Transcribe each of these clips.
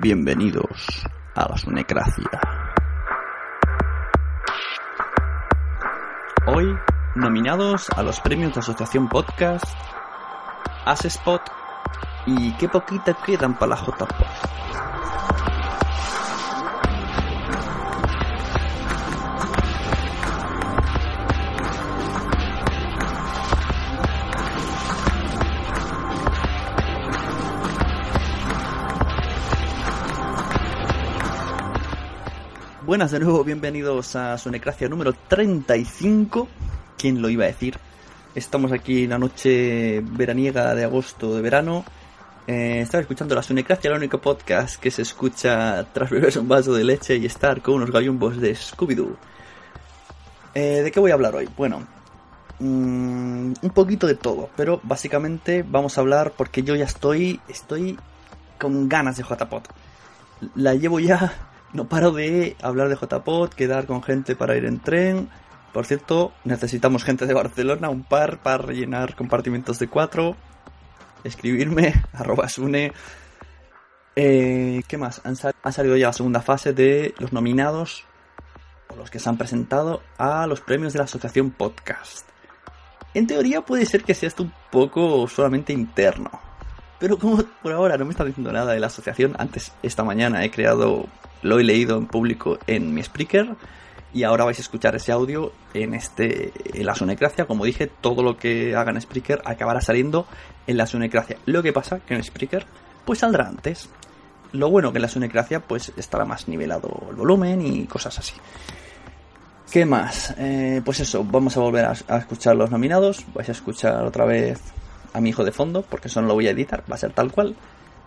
Bienvenidos a la Sunecracia. Hoy, nominados a los premios de Asociación Podcast, As Spot y qué poquita quedan para la JPod. Buenas de nuevo, bienvenidos a Sunecracia número 35. ¿Quién lo iba a decir? Estamos aquí en la noche veraniega de agosto de verano. Eh, estaba escuchando la Sunecracia, el único podcast que se escucha tras beberse un vaso de leche y estar con unos gallumbos de Scooby-Doo. Eh, ¿De qué voy a hablar hoy? Bueno, mm, un poquito de todo, pero básicamente vamos a hablar porque yo ya estoy, estoy con ganas de JPod. La llevo ya no paro de hablar de JPod, quedar con gente para ir en tren. Por cierto, necesitamos gente de Barcelona, un par para rellenar compartimentos de cuatro. Escribirme, arroba sune. Eh, ¿Qué más? Han ha salido ya la segunda fase de los nominados, o los que se han presentado, a los premios de la Asociación Podcast. En teoría puede ser que sea esto un poco solamente interno. Pero como por ahora no me está diciendo nada de la asociación, antes esta mañana he creado, lo he leído en público en mi Spreaker y ahora vais a escuchar ese audio en este en la Sunecracia. Como dije, todo lo que haga en Spreaker acabará saliendo en la Sunecracia. Lo que pasa que en Spreaker pues saldrá antes. Lo bueno que en la Sunecracia pues estará más nivelado el volumen y cosas así. ¿Qué más? Eh, pues eso, vamos a volver a escuchar los nominados. Vais a escuchar otra vez a mi hijo de fondo, porque eso no lo voy a editar, va a ser tal cual.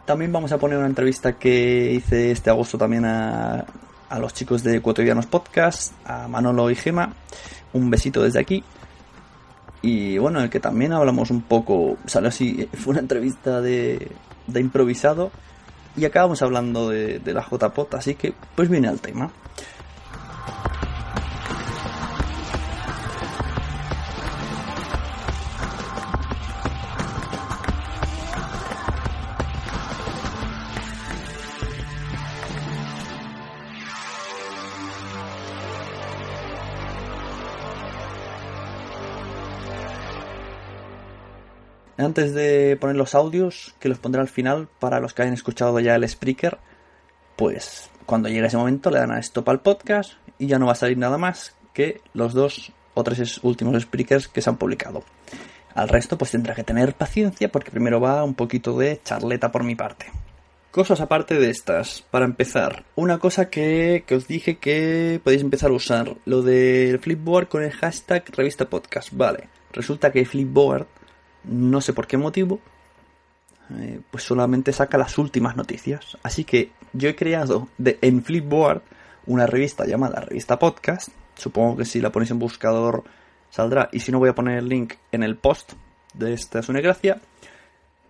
También vamos a poner una entrevista que hice este agosto también a, a los chicos de Cotidianos Podcast, a Manolo y Gema. Un besito desde aquí. Y bueno, en el que también hablamos un poco, salió así, fue una entrevista de, de improvisado. Y acabamos hablando de, de la JPOT, así que pues viene al tema. Antes de poner los audios, que los pondré al final para los que hayan escuchado ya el Spreaker, pues cuando llegue ese momento le dan a stop al podcast y ya no va a salir nada más que los dos o tres es- últimos Spreakers que se han publicado. Al resto pues tendrá que tener paciencia porque primero va un poquito de charleta por mi parte. Cosas aparte de estas. Para empezar, una cosa que, que os dije que podéis empezar a usar. Lo del Flipboard con el hashtag revista podcast. Vale. Resulta que Flipboard, no sé por qué motivo, eh, pues solamente saca las últimas noticias. Así que yo he creado en Flipboard una revista llamada Revista Podcast. Supongo que si la ponéis en buscador saldrá. Y si no voy a poner el link en el post de esta Sunegracia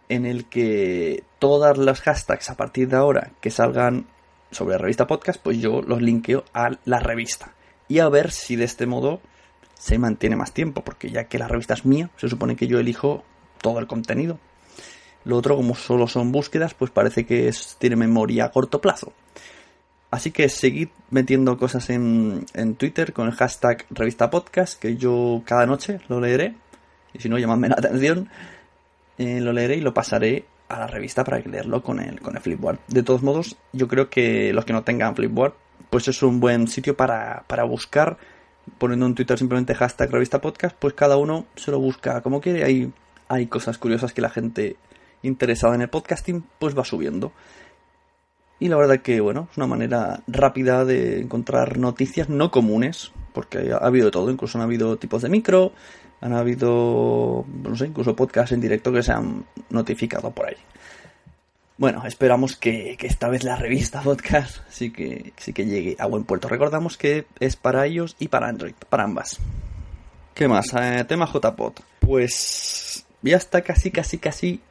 en el que todas las hashtags a partir de ahora que salgan sobre revista podcast, pues yo los linkeo a la revista. Y a ver si de este modo se mantiene más tiempo, porque ya que la revista es mía, se supone que yo elijo todo el contenido. Lo otro, como solo son búsquedas, pues parece que es- tiene memoria a corto plazo. Así que seguid metiendo cosas en, en Twitter con el hashtag revista podcast, que yo cada noche lo leeré. y si no, llamadme la atención, eh, lo leeré y lo pasaré a la revista para leerlo con el, con el Flipboard. De todos modos, yo creo que los que no tengan Flipboard, pues es un buen sitio para, para buscar, poniendo en Twitter simplemente hashtag revista podcast, pues cada uno se lo busca como quiere. Hay, hay cosas curiosas que la gente interesada en el podcasting pues va subiendo. Y la verdad que, bueno, es una manera rápida de encontrar noticias no comunes, porque ha habido todo, incluso han habido tipos de micro, han habido, no sé, incluso podcasts en directo que se han notificado por ahí. Bueno, esperamos que, esta vez la revista podcast sí que, sí que llegue a buen puerto. Recordamos que es para ellos y para Android, para ambas. ¿Qué más? Eh, tema JPod. Pues ya está casi, casi, casi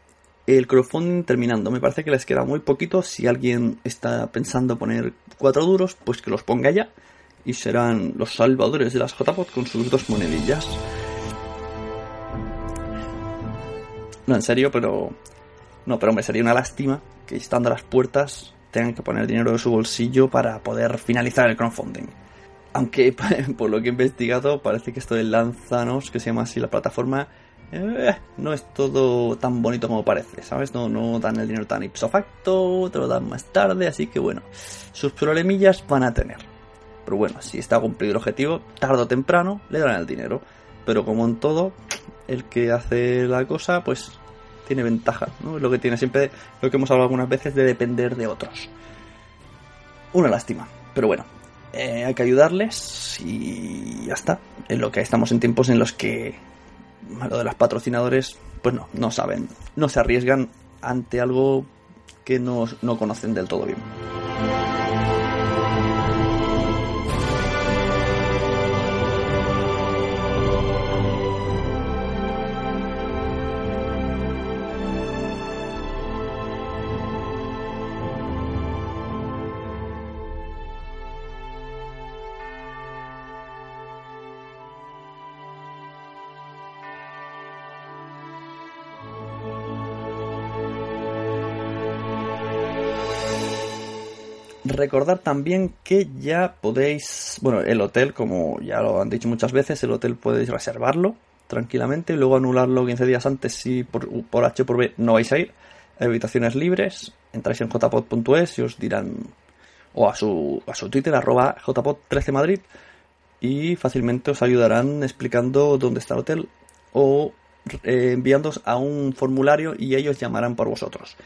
el crowdfunding terminando. Me parece que les queda muy poquito. Si alguien está pensando poner cuatro duros, pues que los ponga ya. Y serán los salvadores de las JPOT con sus dos monedillas. No, en serio, pero... No, pero me sería una lástima que estando a las puertas tengan que poner dinero de su bolsillo para poder finalizar el crowdfunding. Aunque por lo que he investigado parece que esto de Lanzanos, que se llama así la plataforma, eh, no es todo tan bonito como parece, ¿sabes? No, no dan el dinero tan ipso facto, te lo dan más tarde, así que bueno, sus problemillas van a tener. Pero bueno, si está cumplido el objetivo, tarde o temprano le darán el dinero. Pero como en todo, el que hace la cosa, pues tiene ventaja, ¿no? Lo que tiene siempre, lo que hemos hablado algunas veces, de depender de otros. Una lástima, pero bueno, eh, hay que ayudarles y ya está. En lo que estamos en tiempos en los que lo de los patrocinadores, pues no, no saben, no se arriesgan ante algo que no, no conocen del todo bien. Recordar también que ya podéis, bueno, el hotel, como ya lo han dicho muchas veces, el hotel podéis reservarlo tranquilamente y luego anularlo 15 días antes si por, por H por B no vais a ir. Habitaciones libres, entráis en jpod.es y os dirán, o a su, a su Twitter, arroba jpod13madrid, y fácilmente os ayudarán explicando dónde está el hotel o eh, enviándos a un formulario y ellos llamarán por vosotros.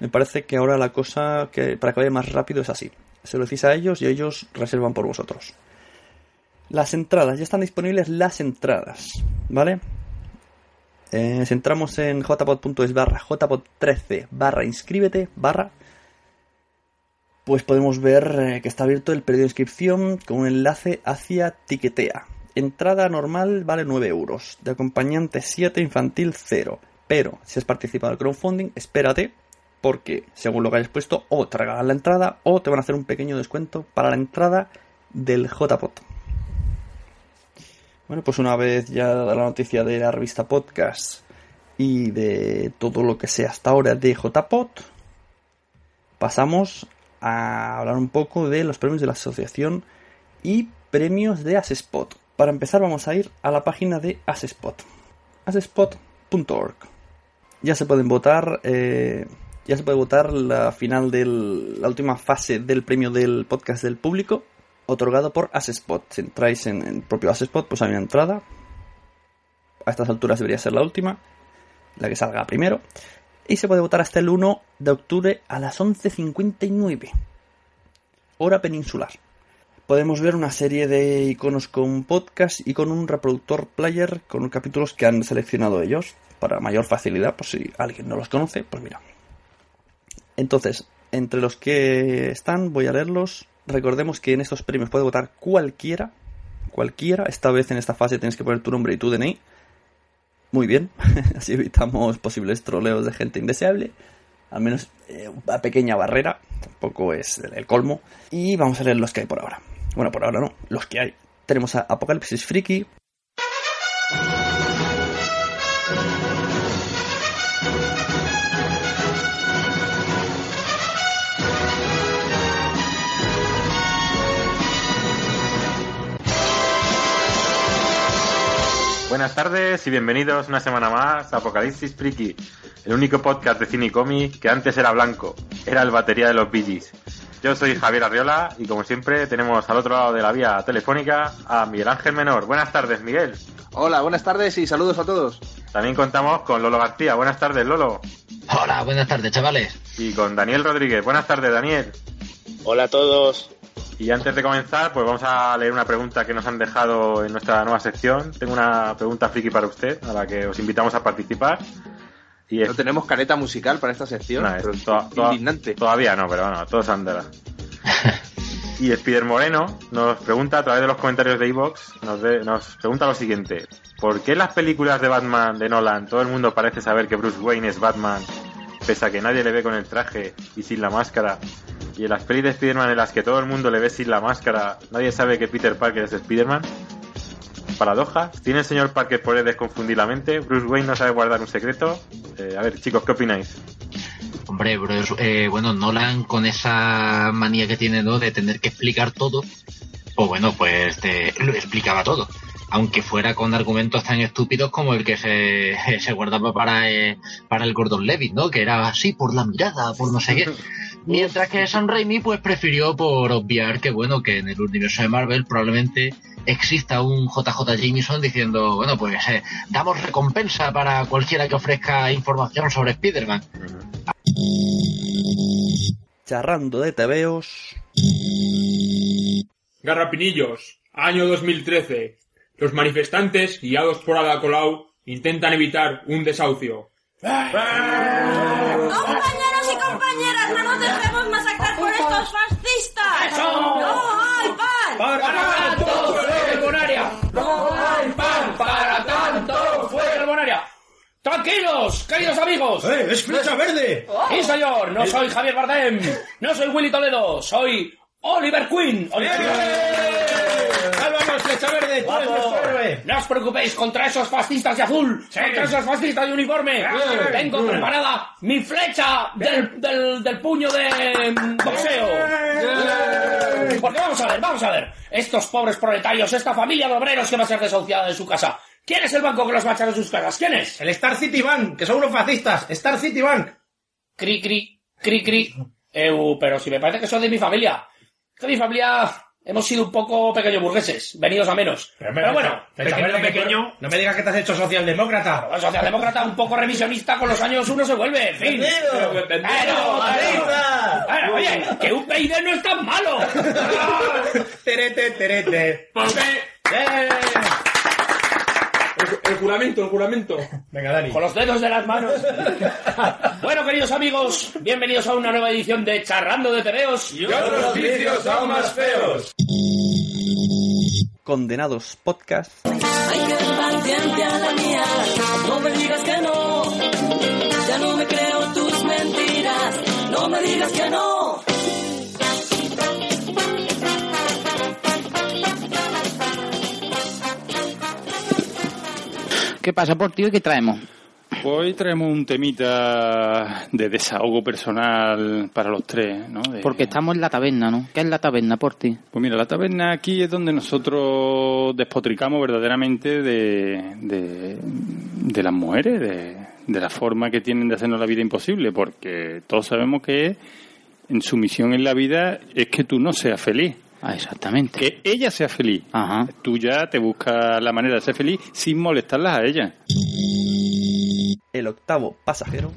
Me parece que ahora la cosa que para que vaya más rápido es así. Se lo decís a ellos y ellos reservan por vosotros. Las entradas, ya están disponibles las entradas, ¿vale? Eh, si entramos en jpod.es barra jpod13 barra inscríbete barra pues podemos ver eh, que está abierto el periodo de inscripción con un enlace hacia Tiquetea. Entrada normal vale 9 euros, de acompañante 7, infantil 0. Pero si has participado en el crowdfunding, espérate porque según lo que hayas puesto, o te regalan la entrada o te van a hacer un pequeño descuento para la entrada del JPOT. Bueno, pues una vez ya la noticia de la revista Podcast y de todo lo que sea hasta ahora de JPOT, pasamos a hablar un poco de los premios de la asociación y premios de Asespot. Para empezar vamos a ir a la página de Asespot, asespot.org. Ya se pueden votar eh, ya se puede votar la final de la última fase del premio del podcast del público, otorgado por Asespot. Si entráis en el propio Asespot, pues hay una entrada. A estas alturas debería ser la última, la que salga primero. Y se puede votar hasta el 1 de octubre a las 11.59, hora peninsular. Podemos ver una serie de iconos con podcast y con un reproductor player con capítulos que han seleccionado ellos para mayor facilidad, por si alguien no los conoce, pues mira, entonces, entre los que están, voy a leerlos. Recordemos que en estos premios puede votar cualquiera. Cualquiera. Esta vez en esta fase tienes que poner tu nombre y tu DNI. Muy bien. Así evitamos posibles troleos de gente indeseable. Al menos eh, una pequeña barrera. Tampoco es el colmo. Y vamos a leer los que hay por ahora. Bueno, por ahora no. Los que hay. Tenemos a Apocalipsis Freaky. Buenas tardes y bienvenidos una semana más a Apocalipsis Friki, el único podcast de cine y cómic que antes era blanco, era el batería de los Bee Yo soy Javier Arriola y como siempre tenemos al otro lado de la vía telefónica a Miguel Ángel Menor. Buenas tardes, Miguel. Hola, buenas tardes y saludos a todos. También contamos con Lolo García. Buenas tardes, Lolo. Hola, buenas tardes, chavales. Y con Daniel Rodríguez. Buenas tardes, Daniel. Hola a todos. Y antes de comenzar, pues vamos a leer una pregunta que nos han dejado en nuestra nueva sección. Tengo una pregunta friki para usted, a la que os invitamos a participar. Y No tenemos careta musical para esta sección. indignante. Todavía no, pero bueno, todos andará. y Spider Moreno nos pregunta a través de los comentarios de Evox, nos, nos pregunta lo siguiente. ¿Por qué en las películas de Batman de Nolan todo el mundo parece saber que Bruce Wayne es Batman, pese a que nadie le ve con el traje y sin la máscara? Y en las pelis de Spider-Man en las que todo el mundo le ve sin la máscara, nadie sabe que Peter Parker es Spider-Man. Paradojas. ¿Tiene el señor Parker poderes confundir ¿Bruce Wayne no sabe guardar un secreto? Eh, a ver, chicos, ¿qué opináis? Hombre, Bruce, eh, bueno, Nolan con esa manía que tiene de tener que explicar todo, pues bueno, pues lo explicaba todo aunque fuera con argumentos tan estúpidos como el que se, se guardaba para, eh, para el Gordon Levitt, ¿no? Que era así por la mirada, por no sé qué. Mientras que Sam Raimi pues prefirió por obviar que bueno, que en el universo de Marvel probablemente exista un JJ Jameson diciendo, bueno, pues eh, damos recompensa para cualquiera que ofrezca información sobre Spider-Man. Charrando de tebeos. Garrapinillos, año 2013. Los manifestantes, guiados por Ada Colau, intentan evitar un desahucio. Compañeros y compañeras, no nos dejemos masacrar por estos fascistas. ¡Eso! ¡No hay pan! ¡Para, tanto! ¡Fuera Bonaria! ¡No hay pan! ¡Para tanto! ¡Fuera Bonaria! ¡Tranquilos, queridos amigos! ¡Eh, es flecha verde! Sí, señor, no soy Javier Bardem, no soy Willy Toledo, soy Oliver Queen. Oliver flecha verde! ¡Tú eres nuestro héroe! No os preocupéis contra esos fascistas de azul, contra esos fascistas de uniforme. Tengo preparada mi flecha del, del, del puño de mm, boxeo. Porque vamos a ver, vamos a ver. Estos pobres proletarios, esta familia de obreros que va a ser desahuciada de su casa. ¿Quién es el banco que los va a echar de sus casas? ¿Quién es? El Star City Bank, que son unos fascistas. Star City Bank. Cri, cri, cri, cri. Eu, pero si me parece que son de mi familia. Que mi familia hemos sido un poco pequeño burgueses, venidos a menos. Pero, bueno, pequeño, pequeño, no me digas que te has hecho socialdemócrata. socialdemócrata un poco revisionista con los años uno se vuelve, en fin. Pero, pero, oye, que un PID no es tan malo. terete, terete. ¿Por qué? ¡Eh! El, juramento, el juramento. Venga, Dani. Con los dedos de las manos. bueno, queridos amigos, bienvenidos a una nueva edición de Charrando de Tebeos. Y otros vicios aún más feos. Condenados Podcast. Hay que paciencia a la mía, no me digas que no. Ya no me creo tus mentiras, no me digas que no. ¿Qué pasa por ti y qué traemos? Pues hoy traemos un temita de desahogo personal para los tres, ¿no? Porque estamos en la taberna, ¿no? ¿Qué es la taberna por ti? Pues mira, la taberna aquí es donde nosotros despotricamos verdaderamente de, de, las mujeres, de, de la forma que tienen de hacernos la vida imposible, porque todos sabemos que en su misión en la vida es que tú no seas feliz. Ah, exactamente. Que ella sea feliz. Ajá. Tú ya te buscas la manera de ser feliz sin molestarlas a ella. El octavo pasajero.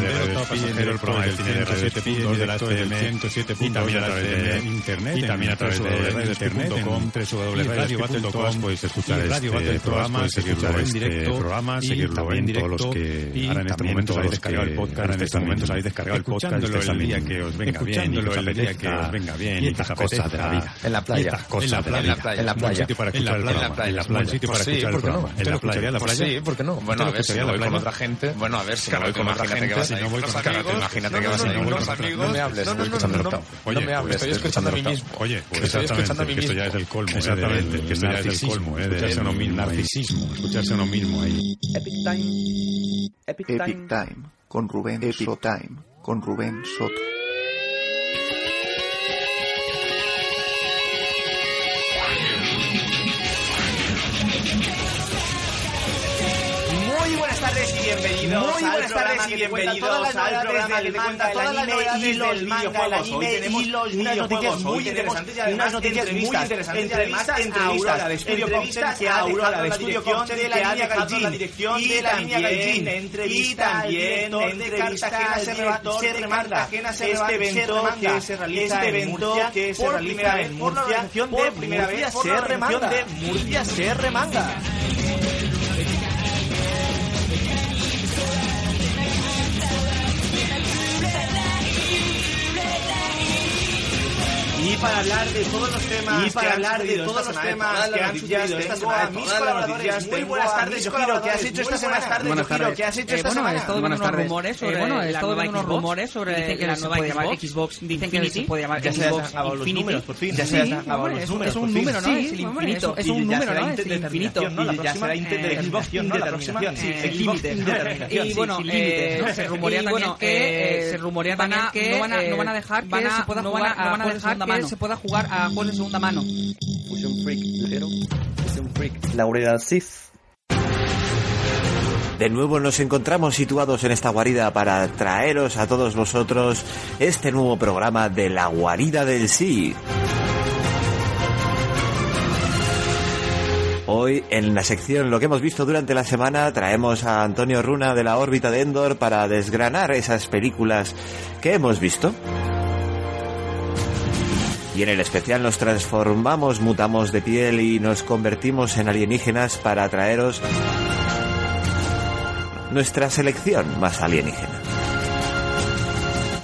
Del octavo pasajero, el programa del cine de Radio 7.2 de la FM, 107.2 y también a través de internet, y también a través de internet.com, www.radio.com, podéis escuchar este programa, seguirlo en directo, programa, seguirlo en todos los que ahora en este momento habéis descargado el podcast, en este momento habéis descargado el podcast, el día que os venga bien, el día que os venga bien, y estas cosas de la vida. En la playa. En la playa. En la playa. sitio para escuchar el programa. En la playa. sitio para escuchar el programa. En la playa. ¿En la playa? Sí, ¿por qué no? Bueno, a ver, si voy con otra gente. Bueno, a ver, si voy con otra gente. Si no voy con otra gente. Imagínate que vas a ir con los amigos. No me hables, estoy escuchando el octavo. No me hables, estoy escuchando a mí mismo. Oye, pues exactamente, que esto ya es el colmo. Exactamente, que esto ya es el colmo. Escucharse a uno mismo. Narcisismo. Escucharse a uno mismo ahí. Epic Time. Epic Time. Con Rubén Soto. Time. Con Rubén Soto. Bienvenidos Muy buenas tardes y bienvenidos al programa que te cuenta todas las novedades y los videojuegos. Muy interesantes y unas noticias muy interesantes y además entrevistas. de Estudio Concept que ha Aurora de Concept de la línea Gaijin y también entrevista y también entrevistas de Cartagena este evento que se realiza en Murcia que se realiza en Murcia por primera vez la de Murcia CR Manga. Para hablar de todos los temas, y para hablar de todos los temas que han sucedido esta semana, mis colaboradores, muy buenas tardes, Yojiro, ¿qué has hecho esta semana? Buenas tardes, ¿qué has hecho esta semana? Bueno, he estado viendo unos rumores sobre que la nueva Xbox. Dicen que se puede llamar Xbox Infinity. números, por fin. Ya Sí, se han acabado hombre, los es- números, Es por un número, ¿no? Es el infinito. Es un número, ¿no? Es el infinito. ¿no? La. La Eh, eh, se rumorea también que eh, se rumorea van también a- que no van a- eh, no van a dejar que a- se pueda no jugar van a- a no van a juegos de dejar segunda mano. Se pueda jugar a juegos de segunda mano. Fusion Freak ligero. Fusion Freak. Laurel. De nuevo nos encontramos situados en esta guarida para traeros a todos vosotros este nuevo programa de la guarida del sí. Hoy en la sección Lo que hemos visto durante la semana traemos a Antonio Runa de la órbita de Endor para desgranar esas películas que hemos visto. Y en el especial nos transformamos, mutamos de piel y nos convertimos en alienígenas para traeros nuestra selección más alienígena.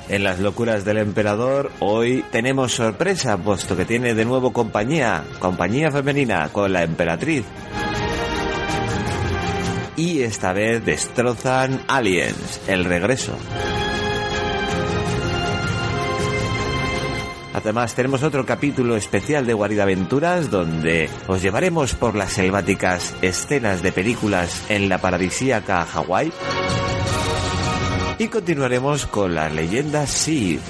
En las locuras del emperador, hoy tenemos sorpresa, puesto que tiene de nuevo compañía, compañía femenina con la emperatriz. Y esta vez destrozan Aliens, el regreso. Además tenemos otro capítulo especial de Guarida Aventuras donde os llevaremos por las selváticas escenas de películas en la paradisíaca Hawái. Y continuaremos con las leyendas Sith.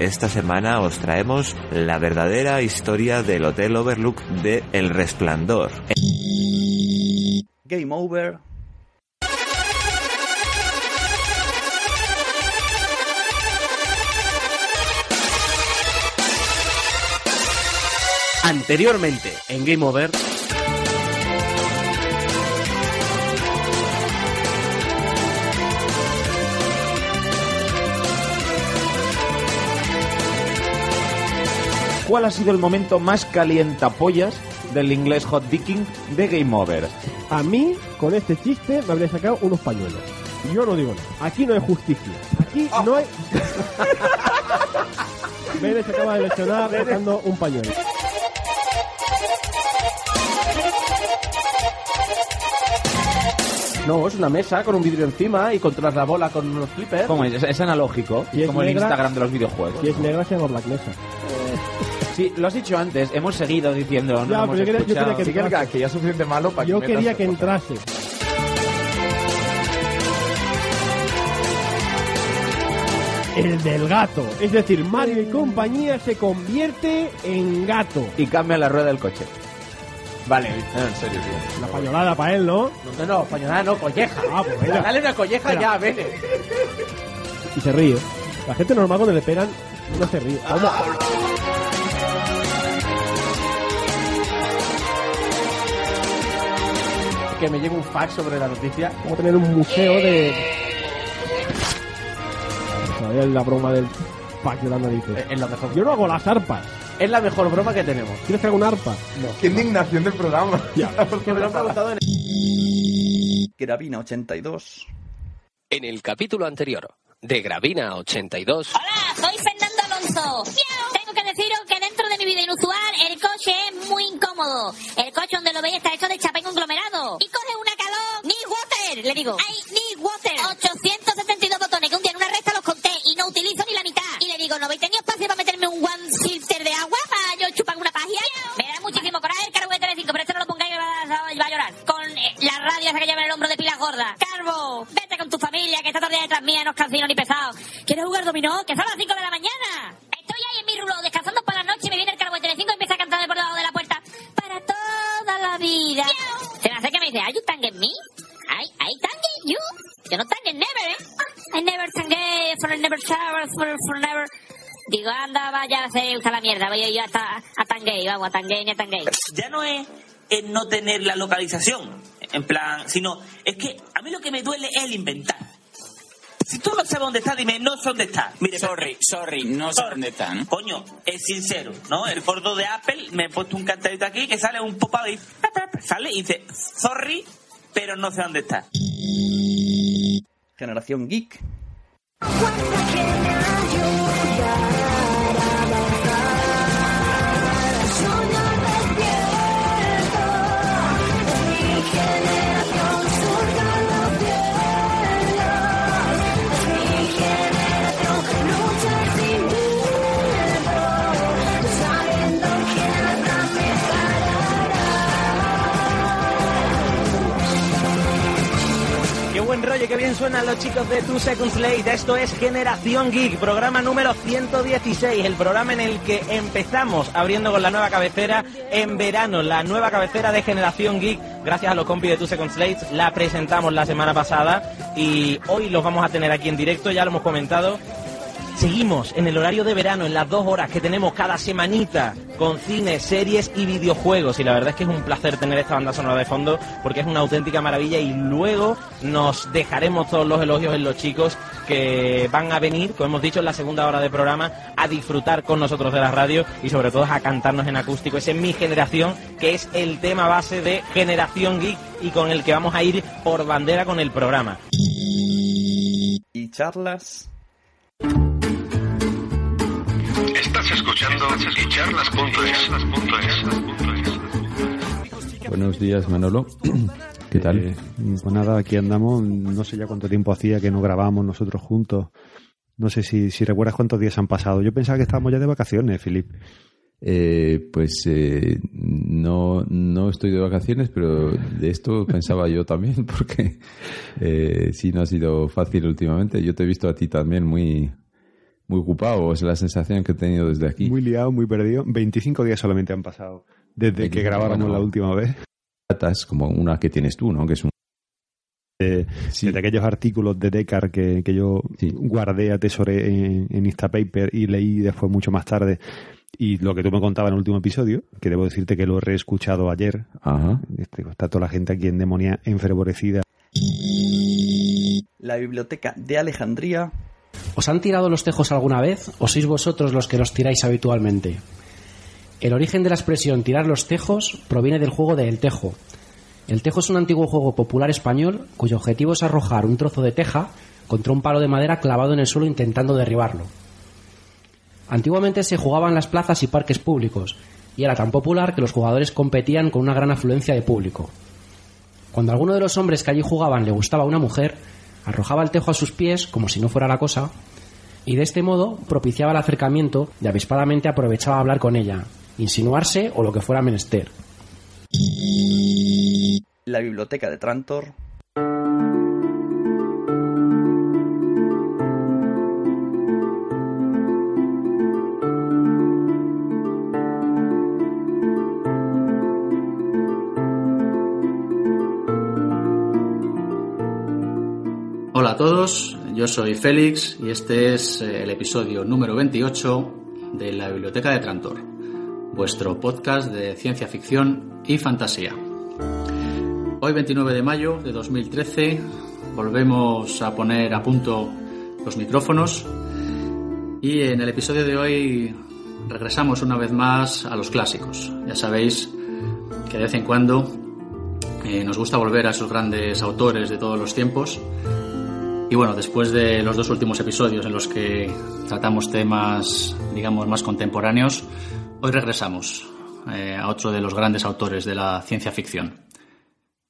Esta semana os traemos la verdadera historia del Hotel Overlook de El Resplandor. Game Over. Anteriormente, en Game Over. ¿Cuál ha sido el momento más calientapollas del inglés hot dicking de Game Over? A mí, con este chiste, me habría sacado unos pañuelos. Yo no digo nada. Aquí no hay justicia. Aquí no hay... Se acaba de lesionar sacando un pañuelo. No, es una mesa con un vidrio encima y controlas la bola con unos flippers. ¿Cómo es? Es analógico, Si es como el Instagram de los videojuegos. Si es negra, se llama Black Mesa. Sí, lo has dicho antes, hemos seguido diciendo, no hemos pero yo quería- yo escuchado. quería que Sí, entrase. que ya es suficiente malo para Yo que quería que entrase. El del gato. Es decir, Mario y compañía se convierte en gato. Y cambia la rueda del coche. Vale, no, en serio, tío. La pañolada para él, ¿no? No, no, pañolada no, colleja. Ah, pues venga. Dale una colleja Espera. ya, vene. Y se ríe. La gente normal cuando le pegan no se ríe. ¿Cómo? que me llegue un fax sobre la noticia. Como tener un museo de. Todavía la broma del fax de las narices. Es la mejor. Yo no hago las arpas. Es la mejor broma que tenemos. ¿Quieres que haga una arpa? No. Qué indignación del programa. Ya. Que me lo han preguntado en Gravina 82. En el capítulo anterior de Gravina 82. Hola, soy Fernando Alonso. Tengo que deciros que dentro de mi vida inusual el coche es muy incómodo. El coche donde lo veis está hecho de chapé conglomerado. Y coge una calor. Ni water, le digo. Ay, ni water. 872 en una recta los conté y no utilizo ni la mitad. Y le digo, ¿no habéis tenido espacio para meterme un one filter de agua para yo chupar una pagia? Me da muchísimo coraje el cargo de Tele5, pero esto no lo pongáis que va a, llorar. Con eh, la radio esa que lleva en el hombro de pilas gordas. Carbo, vete con tu familia que está todo el día detrás mía, no es cansino ni pesado. ¿Quieres jugar dominó? Que son las 5 de la mañana. Estoy ahí en mi rulo descansando por la noche y me viene el cargo de Telecinco y empieza a cantar de por debajo de la puerta. Para toda la vida. Se me acerca y me dice, ¿Are you tanging me? I, I tanging you? Yo no tanging never, ¿eh? I never tangué, for never shower, for, for never... Digo, anda, vaya, se usa la mierda, voy yo hasta a tangué, vamos, a tangué ni a tangué. ya no es el no tener la localización, en plan, sino es que a mí lo que me duele es el inventar. Si tú no sabes dónde está, dime, no sé dónde está. Mire, Sorry, sorry, no sé dónde está, ¿no? Coño, es sincero, ¿no? El gordo de Apple me he puesto un cartelito aquí que sale un pop y sale y dice, sorry, pero no sé dónde está. Generación Geek. Rollo, qué bien suenan los chicos de Two Seconds Late. Esto es Generación Geek, programa número 116, el programa en el que empezamos abriendo con la nueva cabecera en verano, la nueva cabecera de Generación Geek, gracias a los compis de Two Seconds Late. La presentamos la semana pasada y hoy los vamos a tener aquí en directo, ya lo hemos comentado. Seguimos en el horario de verano, en las dos horas que tenemos cada semanita, con cine, series y videojuegos. Y la verdad es que es un placer tener esta banda sonora de fondo, porque es una auténtica maravilla. Y luego nos dejaremos todos los elogios en los chicos que van a venir, como hemos dicho, en la segunda hora de programa, a disfrutar con nosotros de la radio y sobre todo a cantarnos en acústico. Ese es mi generación, que es el tema base de Generación Geek y con el que vamos a ir por bandera con el programa. Y charlas. Estás escuchando charlas.es. Buenos días, Manolo. ¿Qué tal? Eh, pues nada, aquí andamos. No sé ya cuánto tiempo hacía que no grabábamos nosotros juntos. No sé si, si recuerdas cuántos días han pasado. Yo pensaba que estábamos ya de vacaciones, Filip. Eh, pues eh, no, no estoy de vacaciones, pero de esto pensaba yo también, porque eh, sí no ha sido fácil últimamente. Yo te he visto a ti también muy, muy ocupado, es la sensación que he tenido desde aquí. Muy liado, muy perdido. 25 días solamente han pasado desde que grabáramos bueno, la última vez. Datas como una que tienes tú, ¿no? Que es un de, sí. de aquellos artículos de Decar que, que yo sí. guardé, atesoré en, en Instapaper y leí después mucho más tarde. Y lo que tú me contabas en el último episodio, que debo decirte que lo he reescuchado ayer. Ajá. Este, está toda la gente aquí en demonia enfervorecida. La biblioteca de Alejandría. ¿Os han tirado los tejos alguna vez o sois vosotros los que los tiráis habitualmente? El origen de la expresión tirar los tejos proviene del juego de El Tejo. El Tejo es un antiguo juego popular español cuyo objetivo es arrojar un trozo de teja contra un palo de madera clavado en el suelo intentando derribarlo. Antiguamente se jugaba en las plazas y parques públicos, y era tan popular que los jugadores competían con una gran afluencia de público. Cuando a alguno de los hombres que allí jugaban le gustaba una mujer, arrojaba el tejo a sus pies, como si no fuera la cosa, y de este modo propiciaba el acercamiento y avispadamente aprovechaba hablar con ella, insinuarse o lo que fuera menester. La biblioteca de Trantor. A todos, yo soy Félix y este es el episodio número 28 de la Biblioteca de Trantor, vuestro podcast de ciencia ficción y fantasía. Hoy 29 de mayo de 2013 volvemos a poner a punto los micrófonos y en el episodio de hoy regresamos una vez más a los clásicos. Ya sabéis que de vez en cuando eh, nos gusta volver a esos grandes autores de todos los tiempos. Y bueno, después de los dos últimos episodios en los que tratamos temas, digamos, más contemporáneos, hoy regresamos eh, a otro de los grandes autores de la ciencia ficción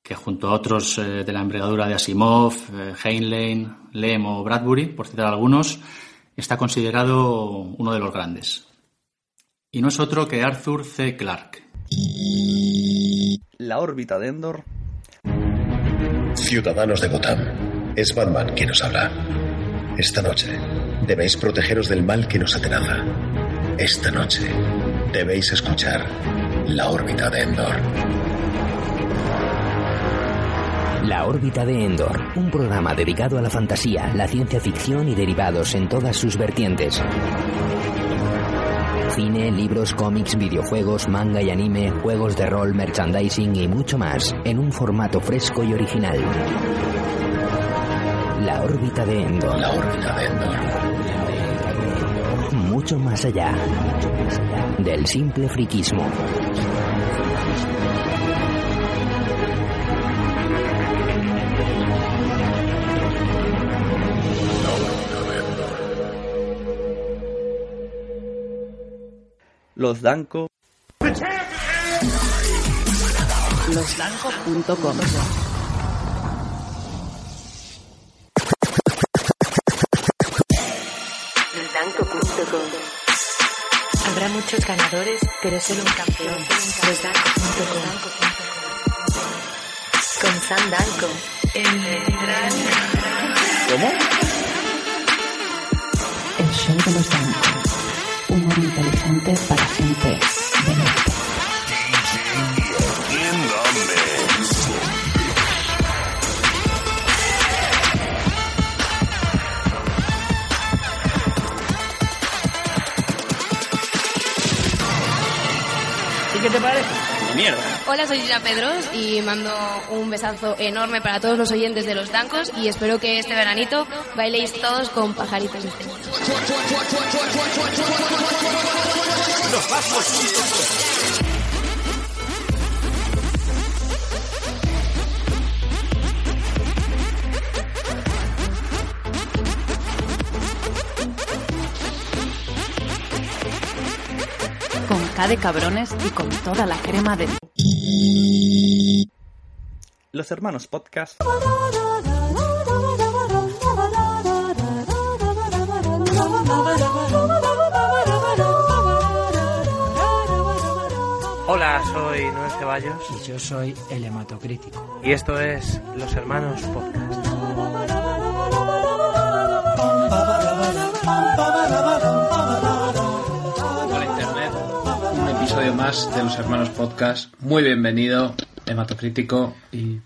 que junto a otros eh, de la envergadura de Asimov, eh, Heinlein, Lem o Bradbury, por citar algunos, está considerado uno de los grandes. Y no es otro que Arthur C. Clarke. La órbita de Endor. Ciudadanos de Gotham, es Batman quien os habla. Esta noche debéis protegeros del mal que nos atenaza. Esta noche debéis escuchar la órbita de Endor. La órbita de Endor, un programa dedicado a la fantasía, la ciencia ficción y derivados en todas sus vertientes. Cine, libros, cómics, videojuegos, manga y anime, juegos de rol, merchandising y mucho más, en un formato fresco y original. La órbita de Endor. La órbita de Endor. Mucho más allá del simple friquismo. Los Danco. Losdanco.com Losdanco.com Habrá muchos ganadores, pero solo un campeón. Losdanco.com Con San Danco. ¿Cómo? El show de los Danco. Humor inteligente para gente de norte. Qué te parece? Mierda. Hola, soy Gina Pedros y mando un besazo enorme para todos los oyentes de Los Dancos y espero que este veranito bailéis todos con pajaritos estrellas. Con De cabrones y con toda la crema de... Los hermanos podcast. Hola, soy Noel Ceballos. Y yo soy el hematocrítico. Y esto es Los Hermanos Podcast. Episodio más de Los Hermanos Podcast. Muy bienvenido, hematocrítico. ¿Y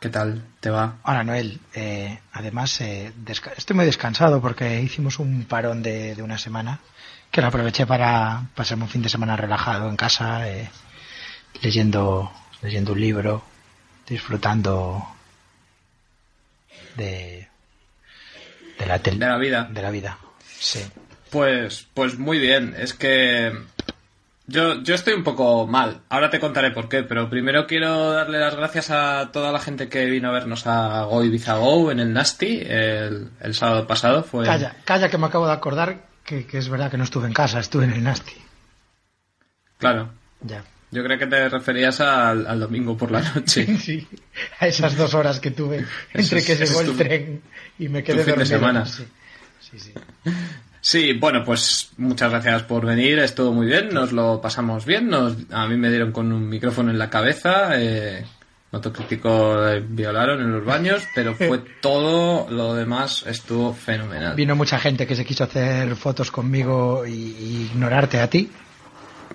qué tal te va? Hola Noel, Eh, además eh, estoy muy descansado porque hicimos un parón de, de una semana que lo aproveché para pasarme un fin de semana relajado en casa, eh, leyendo, leyendo un libro, disfrutando de, de la De la vida. De la vida, sí. Pues, pues muy bien. Es que yo, yo estoy un poco mal. Ahora te contaré por qué, pero primero quiero darle las gracias a toda la gente que vino a vernos a Go Ibiza Go en el Nasty el, el sábado pasado. Fue Calla, calla que me acabo de acordar que, que es verdad que no estuve en casa, estuve en el Nasty. Claro. Ya. Yo creo que te referías al, al domingo por la noche. Sí, a esas dos horas que tuve entre es- que llegó el tu- tren y me quedé fin de dormido. semana. Sí, sí, sí. Sí, bueno, pues muchas gracias por venir, estuvo muy bien, nos lo pasamos bien, nos, a mí me dieron con un micrófono en la cabeza, eh, autocrítico eh, violaron en los baños, pero fue todo lo demás estuvo fenomenal. Vino mucha gente que se quiso hacer fotos conmigo y, y ignorarte a ti.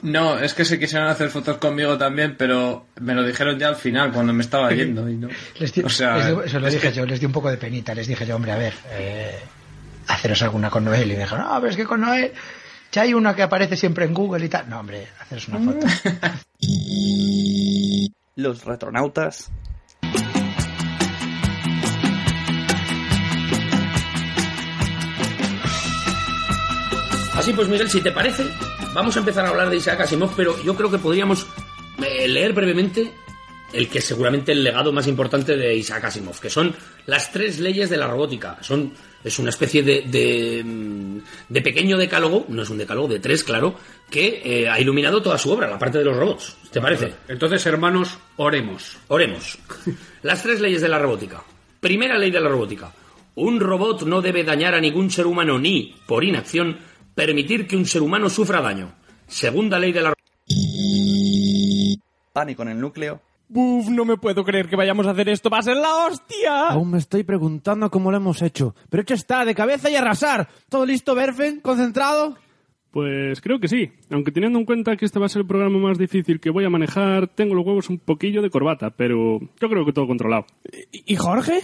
No, es que se quisieron hacer fotos conmigo también, pero me lo dijeron ya al final, cuando me estaba yendo. Y no. Les di- O sea, les di- se lo es dije que- yo, les di un poco de penita, les dije yo, hombre, a ver, eh, haceros alguna con Noel. Y me dijeron, no, pero es que con Noel ya hay una que aparece siempre en Google y tal. No, hombre, haceros una foto. Los retronautas Así pues, Miguel, si te parece, vamos a empezar a hablar de Isaac Asimov, pero yo creo que podríamos eh, leer brevemente el que es seguramente el legado más importante de Isaac Asimov, que son las tres leyes de la robótica. Son, es una especie de, de, mm, pequeño decálogo, no es un decálogo, de tres, claro, que eh, ha iluminado toda su obra, la parte de los robots. ¿Te parece? Entonces, hermanos, oremos. Oremos. Las tres leyes de la robótica. Primera ley de la robótica. Un robot no debe dañar a ningún ser humano ni, por inacción, permitir que un ser humano sufra daño. Segunda ley de la Pánico en el núcleo. Buf, no me puedo creer que vayamos a hacer esto. ¡Va a ser la hostia! Aún me estoy preguntando cómo lo hemos hecho. Pero hecho está, de cabeza y arrasar. ¿Todo listo, Berfen? ¿Concentrado? Pues creo que sí. Aunque teniendo en cuenta que este va a ser el programa más difícil que voy a manejar, tengo los huevos un poquillo de corbata, pero yo creo que todo controlado. ¿Y Jorge?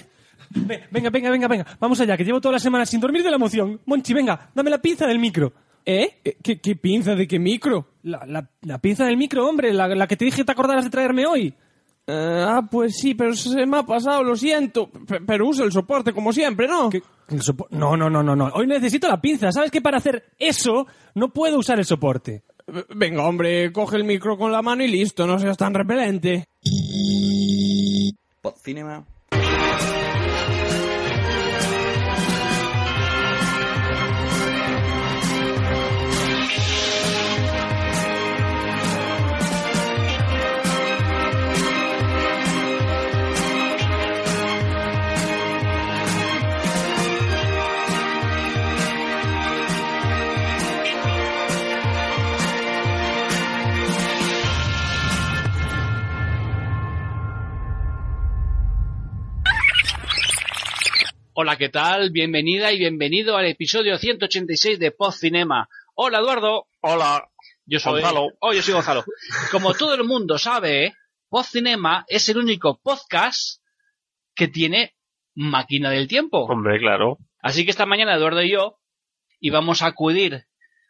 Venga, venga, venga, venga. Vamos allá, que llevo toda la semana sin dormir de la emoción. Monchi, venga, dame la pinza del micro. ¿Eh? ¿Qué, pinza de qué micro? La, pinza del micro, hombre, la, la que te dije te acordaras de traerme hoy. Eh, ah, pues sí, pero se me ha pasado, lo siento. pero usa el soporte como siempre, ¿no? no, no, no, no, no. Hoy necesito la pinza. ¿Sabes que para hacer eso no puedo usar el soporte? Venga, hombre, coge el micro con la mano y listo, no seas tan repelente. Cinema. Hola, ¿qué tal? Bienvenida y bienvenido al episodio 186 de Post Cinema. Hola, Eduardo. Hola. Yo soy Gonzalo. Oh, yo soy Gonzalo. Como todo el mundo sabe, Post Cinema es el único podcast que tiene máquina del tiempo. Hombre, claro. Así que esta mañana Eduardo y yo íbamos a acudir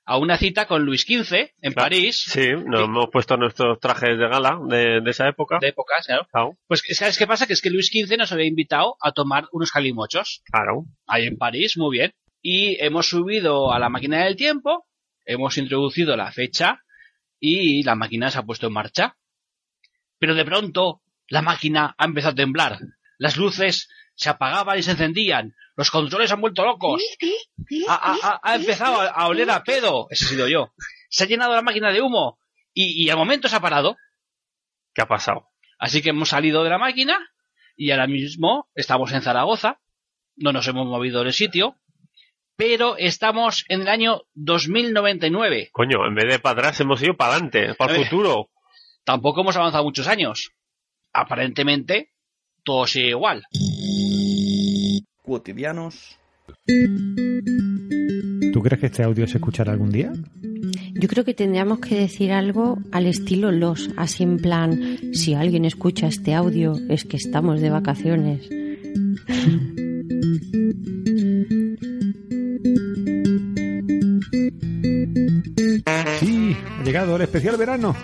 a una cita con Luis XV en París. Sí, nos hemos puesto nuestros trajes de gala de, esa época. De época, claro. Pues, ¿sabes qué pasa? Que es que Luis XV nos había invitado a tomar unos calimochos. Claro. Ahí en París, muy bien. Y hemos subido a la máquina del tiempo, hemos introducido la fecha y la máquina se ha puesto en marcha. Pero de pronto, la máquina ha empezado a temblar. Las luces se apagaban y se encendían. Los controles han vuelto locos. Ha, empezado a, oler a pedo. Ese he sido yo. Se ha llenado la máquina de humo. Y, al momento se ha parado. ¿Qué ha pasado? Así que hemos salido de la máquina y ahora mismo estamos en Zaragoza. No nos hemos movido del sitio. Pero estamos en el año 2099. Coño, en vez de para atrás hemos ido para adelante, para el eh, futuro. Tampoco hemos avanzado muchos años. Aparentemente, todo sigue igual cotidianos. ¿Tú crees que este audio se escuchará algún día? Yo creo que tendríamos que decir algo al estilo los, así en plan, si alguien escucha este audio es que estamos de vacaciones. Sí, ha llegado el especial verano.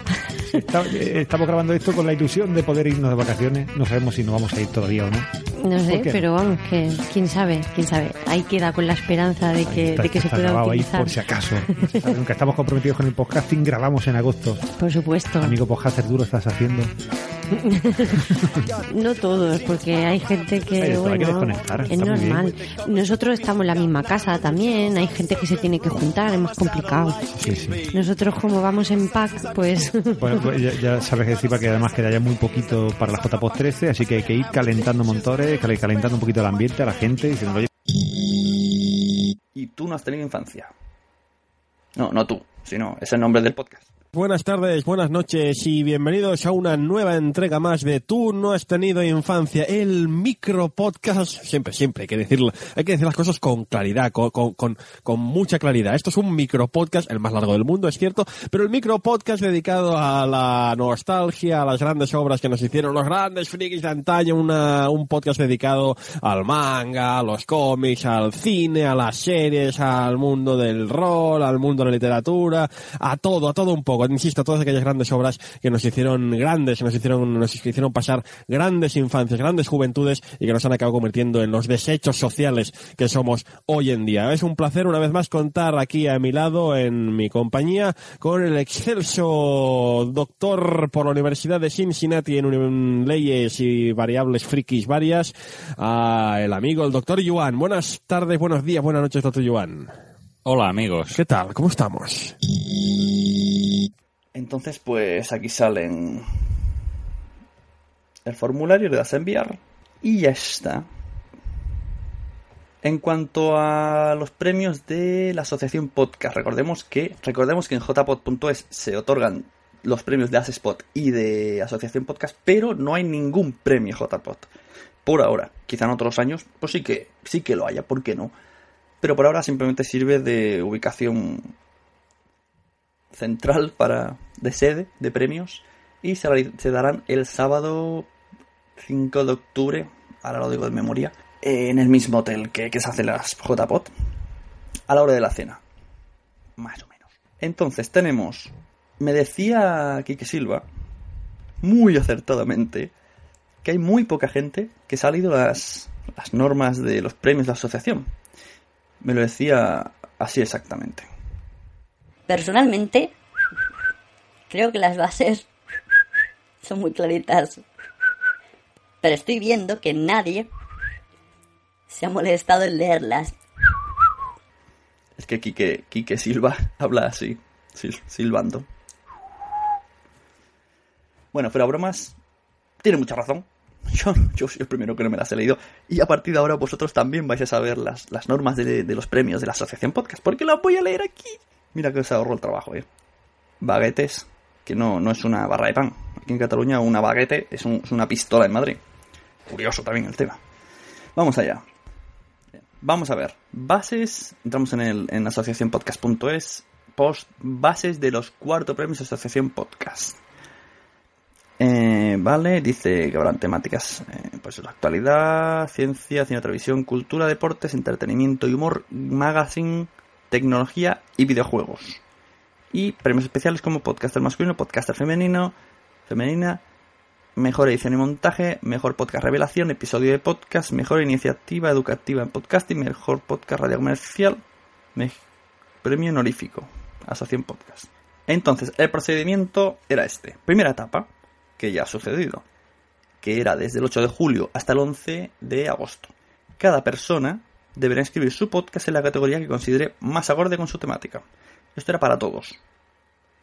Eh, estamos grabando esto con la ilusión de poder irnos de vacaciones. No sabemos si nos vamos a ir todavía o no. No sé, pero vamos, que quién sabe, quién sabe. Ahí queda con la esperanza de que, de que se pueda utilizar. Ahí por si acaso. Aunque estamos comprometidos con el podcasting, grabamos en agosto. Por supuesto. Amigo podcaster duro estás haciendo. no todos, porque hay gente que, bueno, es normal. Nosotros estamos en la misma casa también, hay gente que se tiene que juntar, es más complicado. Nosotros como vamos en pack, pues... Bueno, pues ya, sabes que decir que además queda ya muy poquito para la JPOS 13, así que hay que ir calentando calentando un poquito el ambiente a la gente, diciendo, oye... Y tú no has tenido infancia. No, no tú, sino es el nombre del podcast. Buenas tardes, buenas noches y bienvenidos a una nueva entrega más de Tú no has tenido infancia, el micro podcast. Siempre, siempre hay que decirlo, hay que decir las cosas con claridad, con, con, con, mucha claridad. Esto es un micro podcast, el más largo del mundo, es cierto, pero el micro podcast dedicado a la nostalgia, a las grandes obras que nos hicieron los grandes frikis de antaño, una, un podcast dedicado al manga, a los cómics, al cine, a las series, al mundo del rol, al mundo de la literatura, a todo, a todo un poco insisto, todas aquellas grandes obras que nos hicieron grandes, que nos hicieron, nos hicieron pasar grandes infancias, grandes juventudes y que nos han acabado convirtiendo en los desechos sociales que somos hoy en día. Es un placer una vez más contar aquí a mi lado, en mi compañía, con el excelso doctor por la Universidad de Cincinnati en leyes y variables frikis varias, a el amigo, el doctor Yuan. Buenas tardes, buenos días, buenas noches, doctor Yuan. Hola amigos. ¿Qué tal? ¿Cómo estamos? Entonces, pues aquí salen el formulario, le das a enviar y ya está. En cuanto a los premios de la asociación podcast, recordemos que recordemos que en jpod.es se otorgan los premios de Asespot y de Asociación Podcast, pero no hay ningún premio JPod. Por ahora, quizá en otros años, pues sí que sí que lo haya, ¿por qué no? Pero por ahora simplemente sirve de ubicación central para de sede de premios y se, darán el sábado 5 de octubre, ahora lo digo de memoria, en el mismo hotel que, se hace las JPOT, a la hora de la cena. Más o menos. Entonces tenemos, me decía Kike Silva, muy acertadamente, que hay muy poca gente que ha salido las, las normas de los premios de la asociación. Me lo decía así exactamente. Personalmente, creo que las bases son muy claritas. Pero estoy viendo que nadie se ha molestado en leerlas. Es que Quique, Quique Silva habla así, silbando. Bueno, fuera bromas, tiene mucha razón. Yo, yo soy el primero que no me las he leído. Y a partir de ahora vosotros también vais a saber las, las normas de, los premios de la Asociación Podcast. Porque las voy a leer aquí. Mira que os ahorro el trabajo, eh. Baguetes, que no, no es una barra de pan. Aquí en Cataluña una baguete es, es una pistola en Madrid. Curioso también el tema. Vamos allá. Vamos a ver. Bases. Entramos en, el, en asociacionpodcast.es. Post. Bases de los cuarto premios Asociación Podcast. Eh, vale, dice que habrán temáticas, eh, pues la actualidad, ciencia, cine, televisión, cultura, deportes, entretenimiento y humor, magazine, tecnología y videojuegos. Y premios especiales como podcaster masculino, podcaster femenino, femenina, mejor edición y montaje, mejor podcast revelación, episodio de podcast, mejor iniciativa educativa en podcasting, mejor podcast radio comercial, premio honorífico, asociación podcast. Entonces, el procedimiento era este. Primera etapa, que ya ha sucedido, que era desde el 8 de julio hasta el 11 de agosto. Cada persona deberá inscribir su podcast en la categoría que considere más acorde con su temática. Esto era para todos,